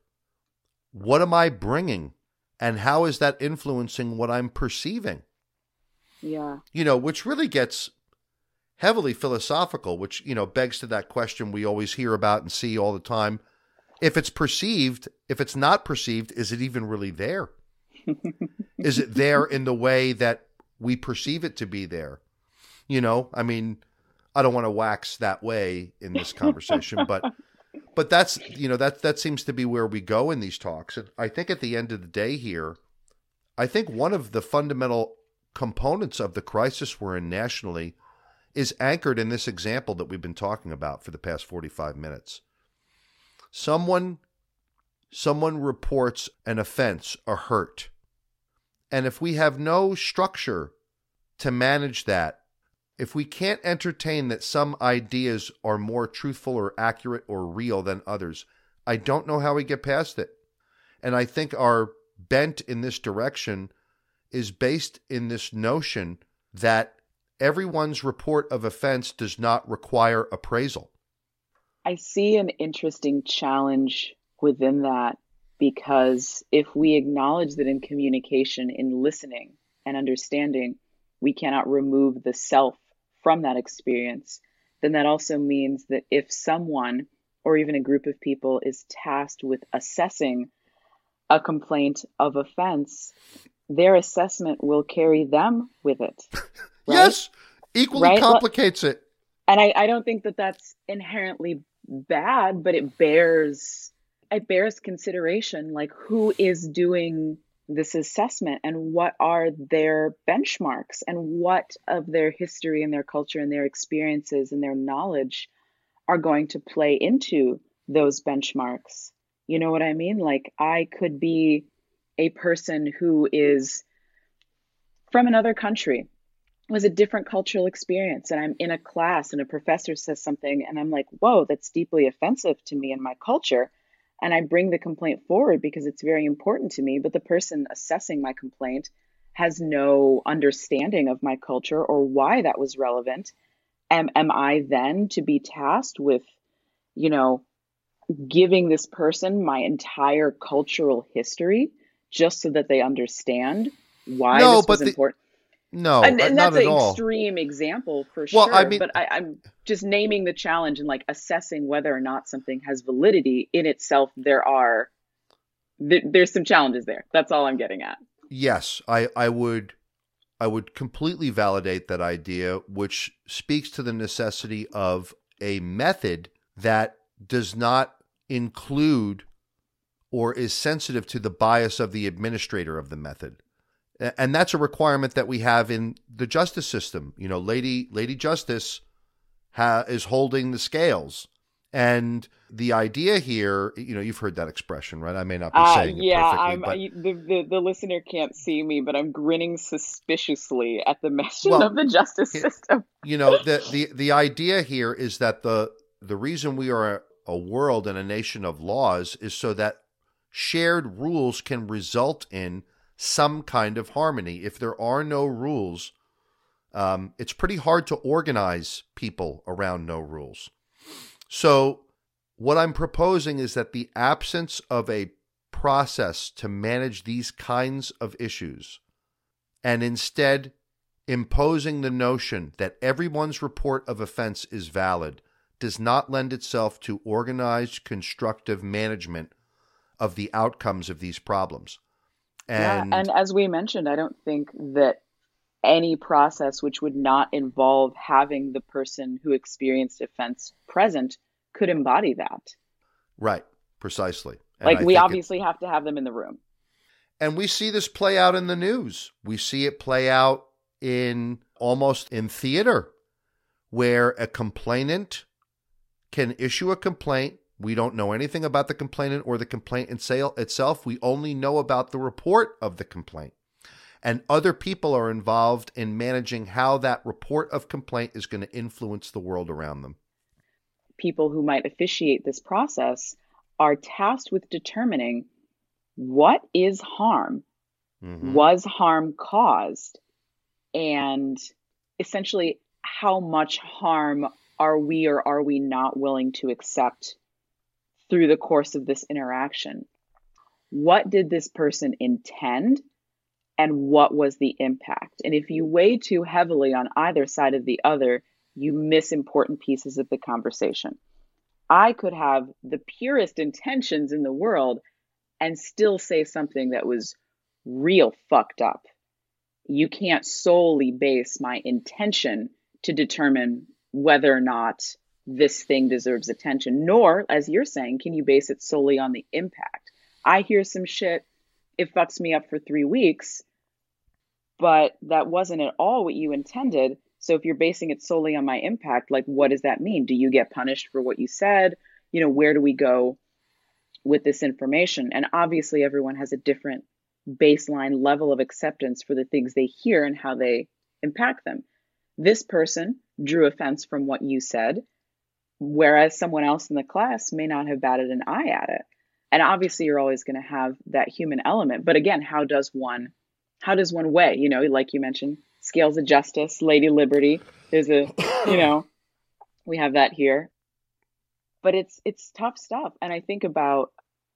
What am I bringing and how is that influencing what I'm perceiving? Yeah. You know, which really gets heavily philosophical, which, you know, begs to that question we always hear about and see all the time. If it's perceived, if it's not perceived, is it even really there? is it there in the way that we perceive it to be there? You know, I mean, I don't want to wax that way in this conversation, but but that's you know that that seems to be where we go in these talks. And I think at the end of the day here, I think one of the fundamental components of the crisis we're in nationally is anchored in this example that we've been talking about for the past 45 minutes. Someone someone reports an offense, a hurt. And if we have no structure to manage that, if we can't entertain that some ideas are more truthful or accurate or real than others, I don't know how we get past it. And I think our bent in this direction is based in this notion that everyone's report of offense does not require appraisal. I see an interesting challenge within that because if we acknowledge that in communication, in listening and understanding, we cannot remove the self from that experience, then that also means that if someone or even a group of people is tasked with assessing a complaint of offense, their assessment will carry them with it. right? Yes, equally Right? complicates it. and I, I don't think that that's inherently bad but it bears it bears consideration like who is doing this assessment and what are their benchmarks and what of their history and their culture and their experiences and their knowledge are going to play into those benchmarks. You know what I mean? Like, I could be a person who is from another country was a different cultural experience and i'm in a class and a professor says something and i'm like whoa that's deeply offensive to me and my culture. And i bring the complaint forward because it's very important to me but the person assessing my complaint has no understanding of my culture or why that was relevant. Am, am i then to be tasked with you know giving this person my entire cultural history just so that they understand why no, this was the, important no, and, uh, and that's an extreme example for well, sure. I mean, but I, I'm just naming the challenge and like assessing whether or not something has validity in itself. There are th- there's some challenges there. That's all I'm getting at. Yes, I I would I would completely validate that idea, which speaks to the necessity of a method that does not include or is sensitive to the bias of the administrator of the method and that's a requirement that we have in the justice system. You know, Lady Lady Justice ha- is holding the scales, and the idea here, you know, you've heard that expression, right? I may not be uh, saying yeah, it I'm, but... the, the the listener can't see me, but I'm grinning suspiciously at the mention well, of the justice system. you know, the the the idea here is that the the reason we are a world and a nation of laws is so that shared rules can result in some kind of harmony. If there are no rules, um, it's pretty hard to organize people around no rules. So, what I'm proposing is that the absence of a process to manage these kinds of issues and instead imposing the notion that everyone's report of offense is valid does not lend itself to organized, constructive management of the outcomes of these problems. And, yeah, and as we mentioned, I don't think that any process which would not involve having the person who experienced offense present could embody that. Right, precisely. And like I we obviously it, have to have them in the room. And we see this play out in the news. We see it play out in almost in theater where a complainant can issue a complaint we don't know anything about the complainant or the complaint itself. We only know about the report of the complaint. And other people are involved in managing how that report of complaint is going to influence the world around them. People who might officiate this process are tasked with determining what is harm, mm-hmm. was harm caused, and essentially how much harm are we or are we not willing to accept through the course of this interaction. What did this person intend? And what was the impact? And if you weigh too heavily on either side of the other, you miss important pieces of the conversation. I could have the purest intentions in the world and still say something that was real fucked up. You can't solely base my intention to determine whether or not this thing deserves attention, nor, as you're saying, can you base it solely on the impact. I hear some shit, it fucks me up for three weeks, but that wasn't at all what you intended. So if you're basing it solely on my impact, like what does that mean? Do you get punished for what you said? You know, where do we go with this information? And obviously, everyone has a different baseline level of acceptance for the things they hear and how they impact them. This person drew offense from what you said whereas someone else in the class may not have batted an eye at it. And obviously you're always going to have that human element but again how does one how does one weigh? You know like you mentioned scales of justice lady liberty is a you know we have that here. But it's it's tough stuff. And i think about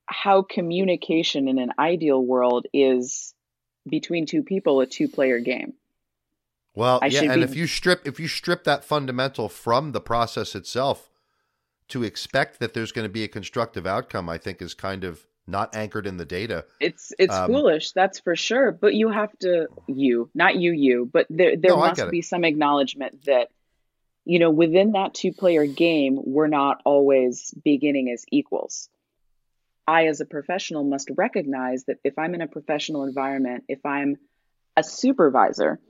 how communication in an ideal world is between two people a two player game. Well I yeah and be... if you strip if you strip that fundamental from the process itself to expect that there's going to be a constructive outcome, I think, is kind of not anchored in the data. It's it's um, foolish, that's for sure. But you have to you, not you, you, but there there no, must be some acknowledgement that you know within that two player game, we're not always beginning as equals. I, as a professional, must recognize that if I'm in a professional environment, if I'm a supervisor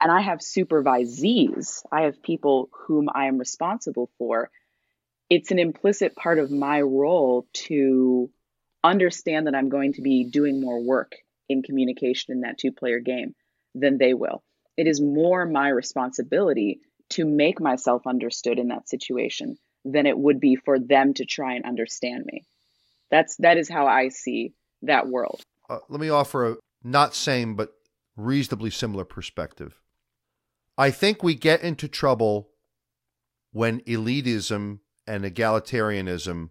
and I have supervisees, I have people whom I am responsible for, it's an implicit part of my role to understand that I'm going to be doing more work in communication in that two player game than they will. It is more my responsibility to make myself understood in that situation than it would be for them to try and understand me. That's that is how I see that world. Uh, let me offer a not same but reasonably similar perspective. I think we get into trouble when elitism and egalitarianism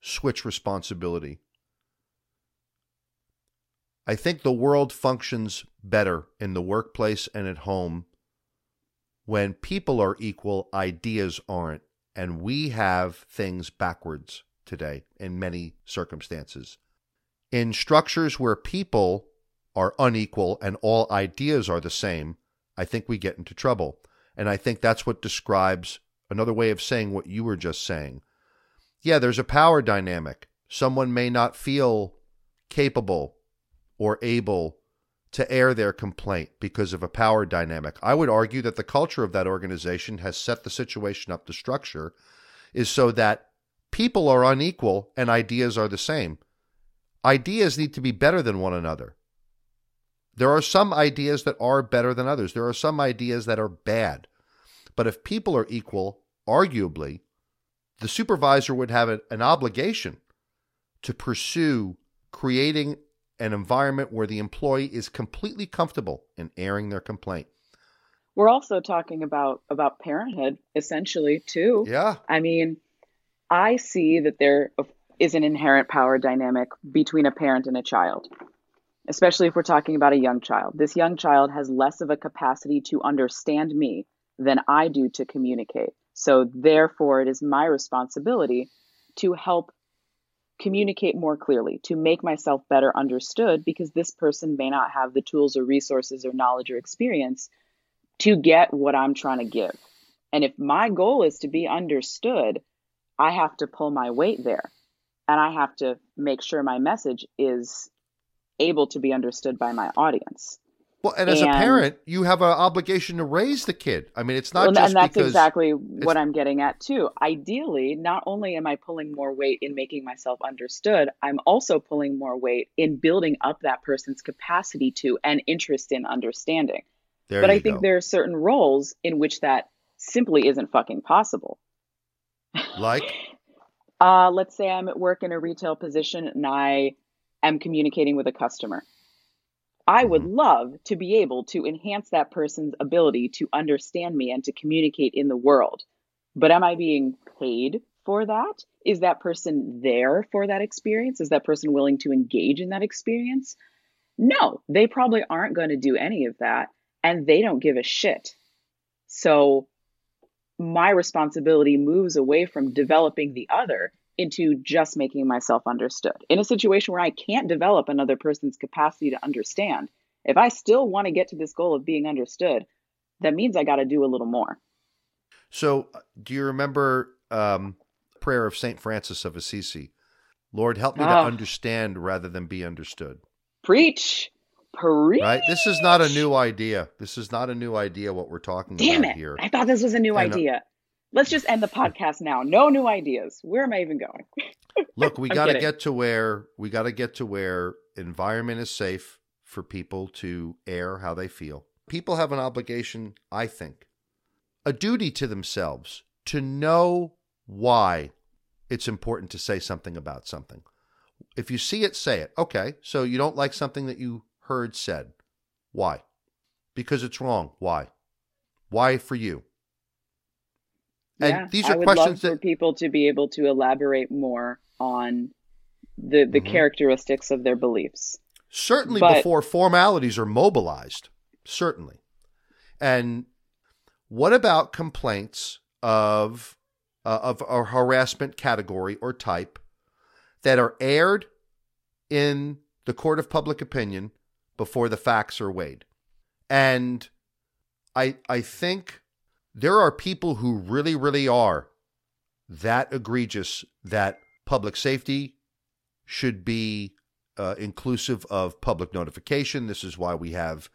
switch responsibility. I think the world functions better in the workplace and at home when people are equal, ideas aren't. And we have things backwards today in many circumstances. In structures where people are unequal and all ideas are the same, I think we get into trouble. And I think that's what describes another way of saying what you were just saying. Yeah, there's a power dynamic. Someone may not feel capable or able to air their complaint because of a power dynamic. I would argue that the culture of that organization has set the situation up, the structure is so that people are unequal and ideas are the same. Ideas need to be better than one another. There are some ideas that are better than others. There are some ideas that are bad. But if people are equal, arguably, the supervisor would have an obligation to pursue creating an environment where the employee is completely comfortable in airing their complaint. We're also talking about about parenthood essentially too. Yeah. I mean, I see that there is an inherent power dynamic between a parent and a child. Especially if we're talking about a young child. This young child has less of a capacity to understand me than I do to communicate. So therefore it is my responsibility to help communicate more clearly, to make myself better understood, because this person may not have the tools or resources or knowledge or experience to get what I'm trying to give. And if my goal is to be understood, I have to pull my weight there. And I have to make sure my message is able to be understood by my audience. Well, and as and, a parent, you have an obligation to raise the kid. I mean, it's not well, just and that's exactly what I'm getting at too. Ideally, not only am I pulling more weight in making myself understood, I'm also pulling more weight in building up that person's capacity to and interest in understanding. There but I think go. there are certain roles in which that simply isn't fucking possible. Like, uh, let's say I'm at work in a retail position and I am communicating with a customer I would mm-hmm. love to be able to enhance that person's ability to understand me and to communicate in the world. But am I being paid for that? Is that person there for that experience? Is that person willing to engage in that experience? No, they probably aren't going to do any of that and they don't give a shit. So my responsibility moves away from developing the other into just making myself understood. In a situation where I can't develop another person's capacity to understand, if I still want to get to this goal of being understood, that means I got to do a little more. So, uh, do you remember um, prayer of Saint Francis of Assisi? Lord, help me oh. to ah. understand rather than be understood. Preach. Preach. Right? This is not a new idea. This is not a new idea what we're talking Damn about it. here. I thought this was a new and, uh, idea. Let's just end the podcast now. No new ideas. Where am I even going? Look, we got to get to where we got to get to where environment is safe for people to air how they feel. People have an obligation, I think, a duty to themselves to know why it's important to say something about something. If you see it, say it. Okay, so you don't like something that you heard said. Why? Because it's wrong. Why? Why for you? And yeah, these are I would questions love that... for people to be able to elaborate more on the the mm-hmm. characteristics of their beliefs. Certainly but... before formalities are mobilized. Certainly. And what about complaints of uh, of a harassment category or type that are aired in the court of public opinion before the facts are weighed? And I I think there are people who really, really are that egregious that public safety should be uh, inclusive of public notification. This is why we have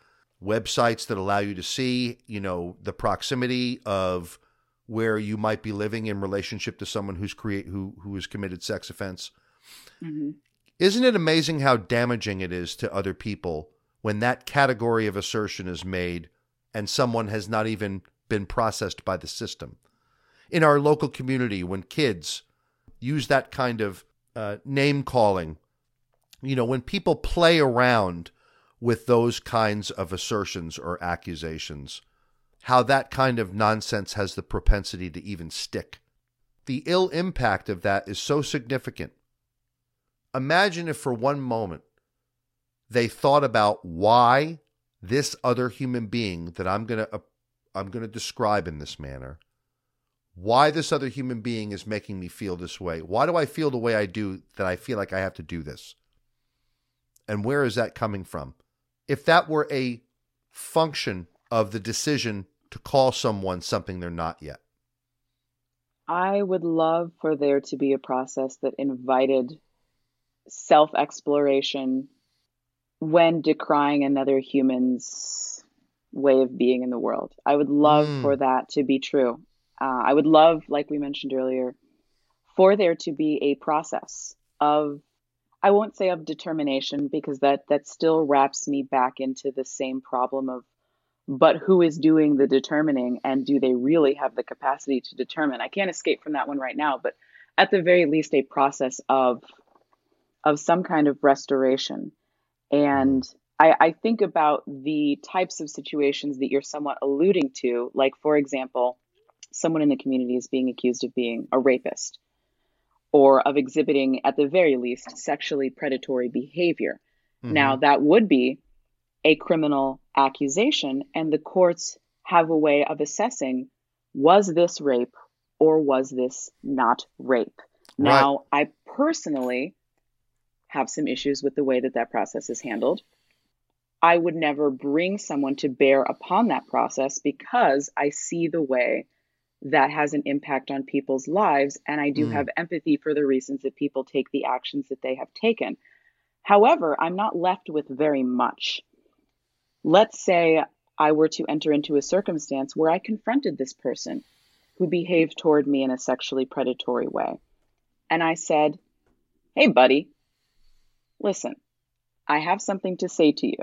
websites that allow you to see, you know, the proximity of where you might be living in relationship to someone who's create who who has committed sex offense. hmm Isn't it amazing how damaging it is to other people when that category of assertion is made and someone has not even been processed by the system? In our local community, when kids use that kind of uh, name calling, you know, when people play around with those kinds of assertions or accusations, how that kind of nonsense has the propensity to even stick. The ill impact of that is so significant. Imagine if for one moment they thought about why this other human being that I'm going to uh, I'm going to describe in this manner why this other human being is making me feel this way. Why do I feel the way I do that I feel like I have to do this? And where is that coming from? If that were a function of the decision to call someone something they're not yet. I would love for there to be a process that invited self exploration when decrying another human's way of being in the world. I would love Mm. for that to be true. Uh, I would love, like we mentioned earlier, for there to be a process of, I won't say of determination because that, that still wraps me back into the same problem of, but who is doing the determining and do they really have the capacity to determine? I can't escape from that one right now, but at the very least, a process of, of some kind of restoration. And I, I think about the types of situations that you're somewhat alluding to, like, for example, someone in the community is being accused of being a rapist or of exhibiting, at the very least, sexually predatory behavior. Mm-hmm. Now, that would be a criminal accusation, and the courts have a way of assessing was this rape or was this not rape? Right. Now, I personally have some issues with the way that that process is handled. I would never bring someone to bear upon that process because I see the way that has an impact on people's lives. And I do Mm. have empathy for the reasons that people take the actions that they have taken. However, I'm not left with very much. Let's say I were to enter into a circumstance where I confronted this person who behaved toward me in a sexually predatory way. And I said, Hey, buddy, listen, I have something to say to you.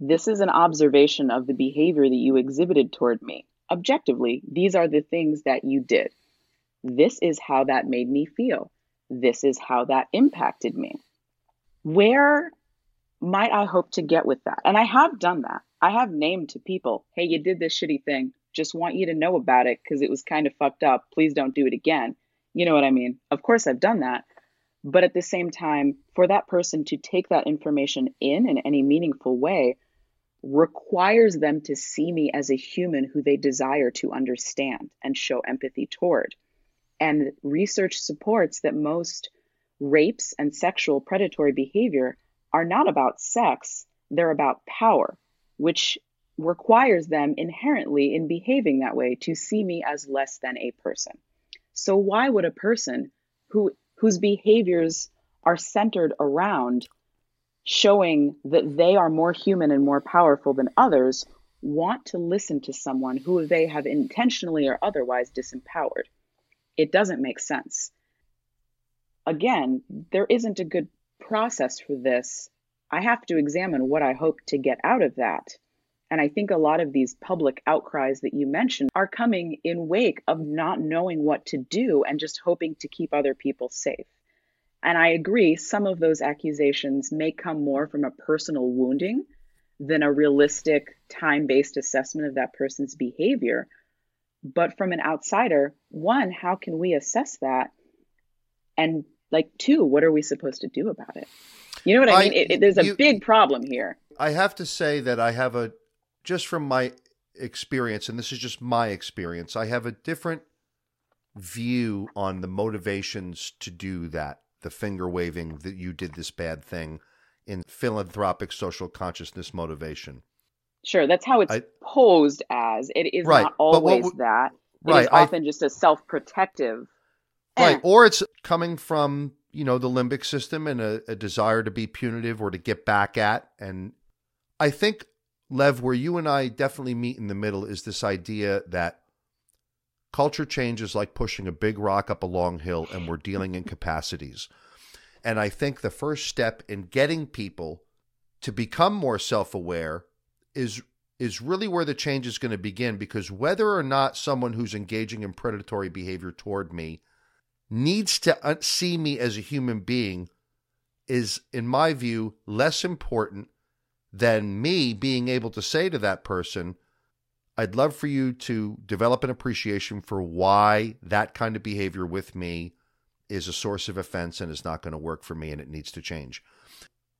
This is an observation of the behavior that you exhibited toward me. Objectively, these are the things that you did. This is how that made me feel. This is how that impacted me. Where might I hope to get with that? And I have done that. I have named to people, hey, you did this shitty thing. Just want you to know about it because it was kind of fucked up. Please don't do it again. You know what I mean? Of course, I've done that. But at the same time, for that person to take that information in in any meaningful way requires them to see me as a human who they desire to understand and show empathy toward. And research supports that most rapes and sexual predatory behavior are not about sex, they're about power, which requires them inherently in behaving that way to see me as less than a person. So why would a person who whose behaviors are centered around showing that they are more human and more powerful than others want to listen to someone who they have intentionally or otherwise disempowered? It doesn't make sense. Again, there isn't a good process for this. I have to examine what I hope to get out of that. And I think a lot of these public outcries that you mentioned are coming in wake of not knowing what to do and just hoping to keep other people safe. And I agree, some of those accusations may come more from a personal wounding than a realistic time based assessment of that person's behavior. But from an outsider, one, how can we assess that? And like, two, what are we supposed to do about it? You know what I, I- mean? It, it- there's a you- big problem here. I have to say that I have a just from my experience, and this is just my experience, I have a different view on the motivations to do that, the finger waving that you did this bad thing in philanthropic social consciousness motivation. Sure, that's how it's I- posed as. It is Right, not always that. It is Right, I- often just a self protective. Right. Eh. Or it's coming from you know, the limbic system and a, a desire to be punitive or to get back at. And I think, Lev, where you and I definitely meet in the middle is this idea that culture change is like pushing a big rock up a long hill and we're dealing in capacities. And I think the first step in getting people to become more self-aware is is really where the change is going to begin because whether or not someone who's engaging in predatory behavior toward me needs to see me as a human being is in my view less important than me being able to say to that person I'd love for you to develop an appreciation for why that kind of behavior with me is a source of offense and is not going to work for me and it needs to change.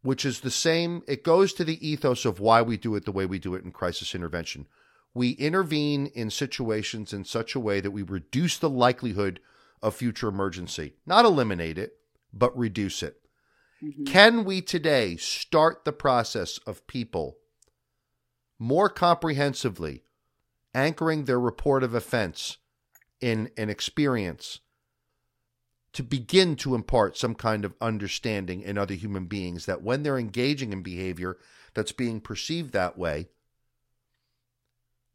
Which is the same, it goes to the ethos of why we do it the way we do it in crisis intervention. We intervene in situations in such a way that we reduce the likelihood of future emergency, not eliminate it, but reduce it. Mm-hmm. Can we today start the process of people more comprehensively anchoring their report of offense in an experience to begin to impart some kind of understanding in other human beings that when they're engaging in behavior that's being perceived that way,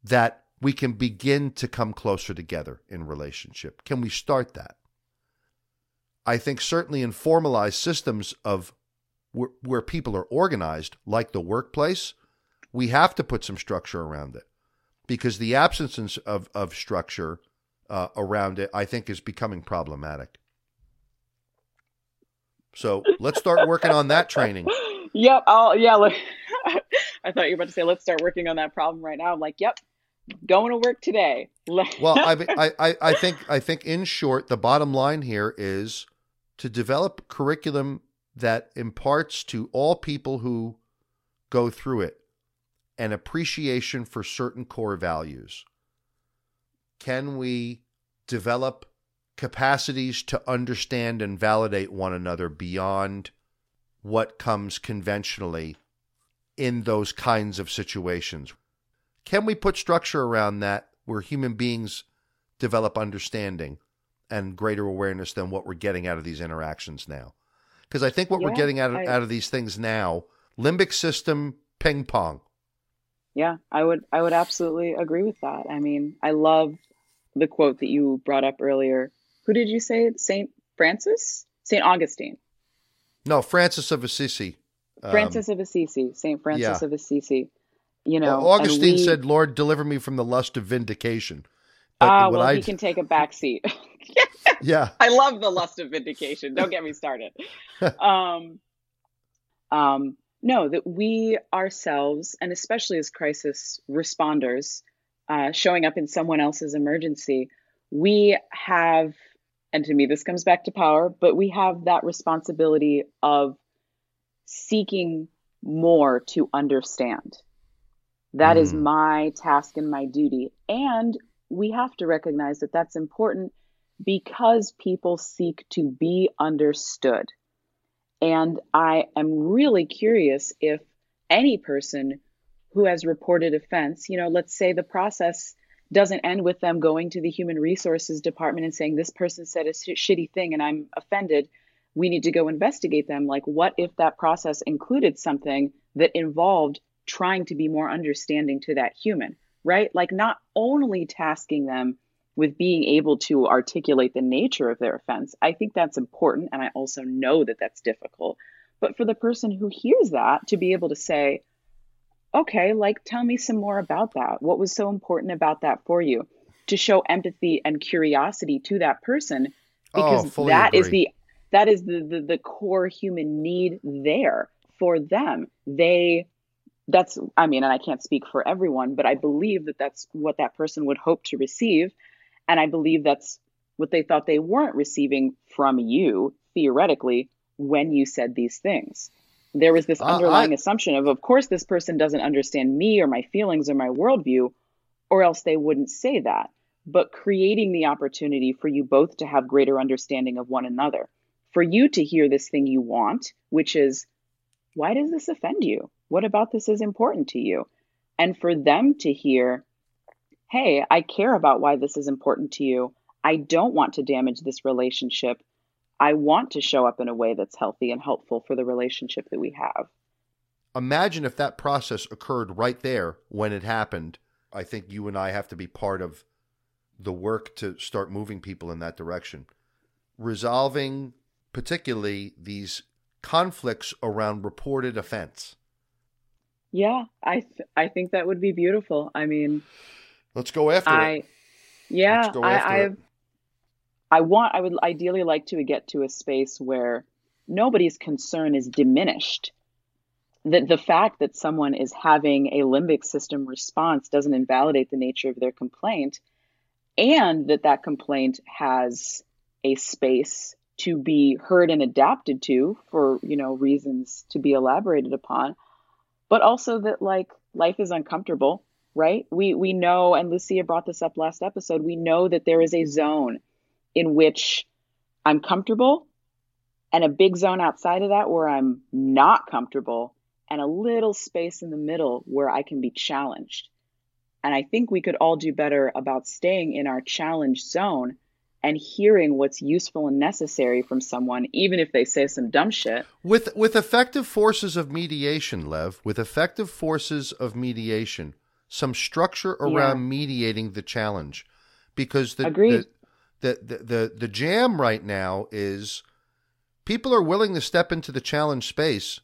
that we can begin to come closer together in relationship. Can we start that? I think certainly in formalized systems of where, where people are organized, like the workplace, we have to put some structure around it because the absence of, of structure uh, around it, I think, is becoming problematic. So let's start working on that training. Yep. I'll, yeah. Look, I thought you were about to say, let's start working on that problem right now. I'm like, yep, going to work today. well, I, I, I think, I think in short, the bottom line here is to develop curriculum that imparts to all people who go through it an appreciation for certain core values. Can we develop capacities to understand and validate one another beyond what comes conventionally in those kinds of situations. Can we put structure around that where human beings develop understanding and greater awareness than what we're getting out of these interactions now? Because I think what yeah, we're getting out of, I, out of these things now, limbic system ping pong. Yeah, I would I would absolutely agree with that. I mean, I love the quote that you brought up earlier who did you say? Saint Francis? Saint Augustine. No, Francis of Assisi. Um, Francis of Assisi. Saint Francis yeah. of Assisi. You know, well, Augustine we, said, "Lord, deliver me from the lust of vindication." Ah, uh, well, I... he can take a back seat. yeah, I love the lust of vindication. Don't get me started. um, um, no, that we ourselves, and especially as crisis responders, uh, showing up in someone else's emergency, we have and to me, this comes back to power, but we have that responsibility of seeking more to understand. That mm. is my task and my duty. And we have to recognize that that's important because people seek to be understood. And I am really curious if any person who has reported offense, you know, let's say the process doesn't end with them going to the human resources department and saying this person said a sh- shitty thing and I'm offended. We need to go investigate them. Like, what if that process included something that involved trying to be more understanding to that human, right? Like, not only tasking them with being able to articulate the nature of their offense. I think that's important. And I also know that that's difficult. But for the person who hears that to be able to say, okay, like tell me some more about that. What was so important about that for you? To show empathy and curiosity to that person oh, because oh, that agree. is the that is the, the the core human need there for them. They that's I mean, and I can't speak for everyone, but I believe that that's what that person would hope to receive, and I believe that's what they thought they weren't receiving from you theoretically when you said these things there was this underlying uh, I, assumption of, of course, this person doesn't understand me or my feelings or my worldview, or else they wouldn't say that. But creating the opportunity for you both to have greater understanding of one another, for you to hear this thing you want, which is, why does this offend you? What about this is important to you? And for them to hear, hey, I care about why this is important to you. I don't want to damage this relationship. I want to show up in a way that's healthy and helpful for the relationship that we have. Imagine if that process occurred right there when it happened. I think you and I have to be part of the work to start moving people in that direction. Resolving, particularly, these conflicts around reported offense. Yeah, I th- I think that would be beautiful. I mean, let's go after I, it. Yeah, I, I, I want. I would ideally like to get to a space where nobody's concern is diminished. That the fact that someone is having a limbic system response doesn't invalidate the nature of their complaint, and that that complaint has a space to be heard and adapted to for you know reasons to be elaborated upon but also that like life is uncomfortable, right? We we know, and Lucia brought this up last episode. We know that there is a zone in which I'm comfortable, and a big zone outside of that where I'm not comfortable, and a little space in the middle where I can be challenged. And I think we could all do better about staying in our challenge zone and hearing what's useful and necessary from someone, even if they say some dumb shit. With with effective forces of mediation, Lev, with effective forces of mediation, some structure around yeah. mediating the challenge, because the, the the, the the the jam right now is people are willing to step into the challenge space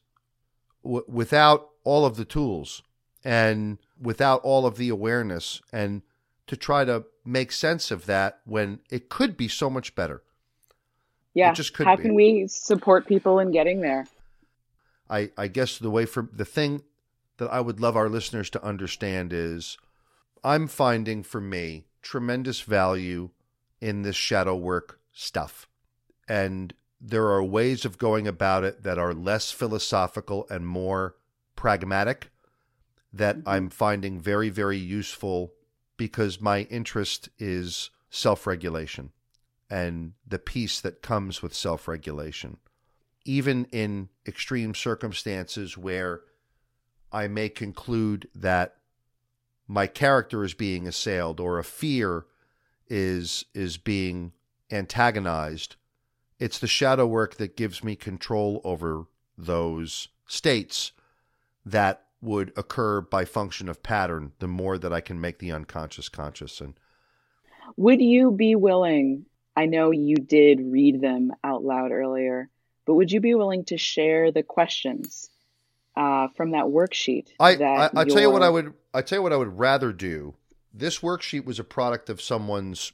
w- without all of the tools and without all of the awareness and to try to make sense of that when it could be so much better. Yeah. just could How be. can we support people in getting there? I, I guess the way for the thing that I would love our listeners to understand is I'm finding for me tremendous value in this shadow work stuff. And there are ways of going about it that are less philosophical and more pragmatic that mm-hmm. I'm finding very, very useful because my interest is self regulation and the peace that comes with self regulation. Even in extreme circumstances where I may conclude that my character is being assailed or a fear is is being antagonized. It's the shadow work that gives me control over those states that would occur by function of pattern the more that I can make the unconscious conscious. And would you be willing I know you did read them out loud earlier but would you be willing to share the questions uh, from that worksheet I, that I, I tell you what I would I tell you what I would rather do this worksheet was a product of someone's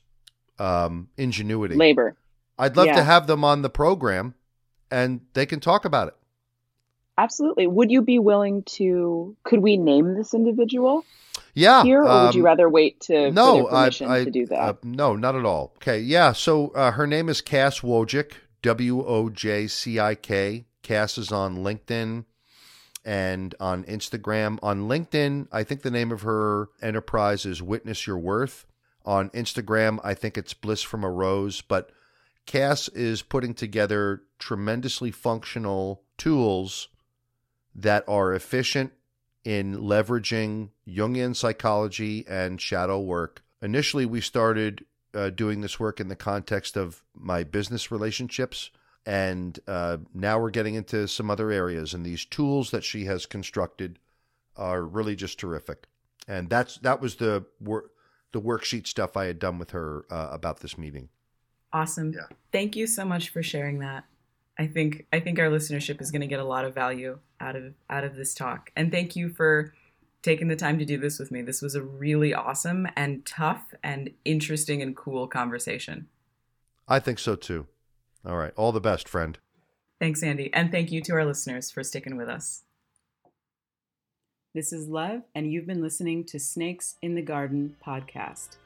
um, ingenuity labor I'd love yeah. to have them on the program and they can talk about it Absolutely. Would you be willing to? Could we name this individual? Yeah. Here, or um, would you um, rather wait to no, permission I, I, to do that? Uh, no, not at all. Okay. Yeah. So uh, her name is Cass Wojcik. W O J C I K. Cass is on LinkedIn and on Instagram. On LinkedIn, I think the name of her enterprise is Witness Your Worth. On Instagram, I think it's Bliss from a Rose. But Cass is putting together tremendously functional tools that are efficient in leveraging Jungian psychology and shadow work. Initially, we started uh, doing this work in the context of my business relationships, and uh, now we're getting into some other areas. And these tools that she has constructed are really just terrific. And that's that was the work the worksheet stuff I had done with her uh, about this meeting. Awesome. Yeah. Thank you so much for sharing that. I think I think our listenership is going to get a lot of value out of out of this talk. And thank you for taking the time to do this with me. This was a really awesome and tough and interesting and cool conversation. I think so too. All right. All the best, friend. Thanks, Andy. And thank you to our listeners for sticking with us. This is Lev, and you've been listening to Snakes in the Garden podcast.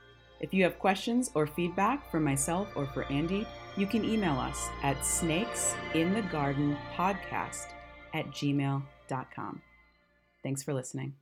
If you have questions or feedback for myself or for Andy, you can email us at snakesinthegardenpodcast at gmail.com. Thanks for listening.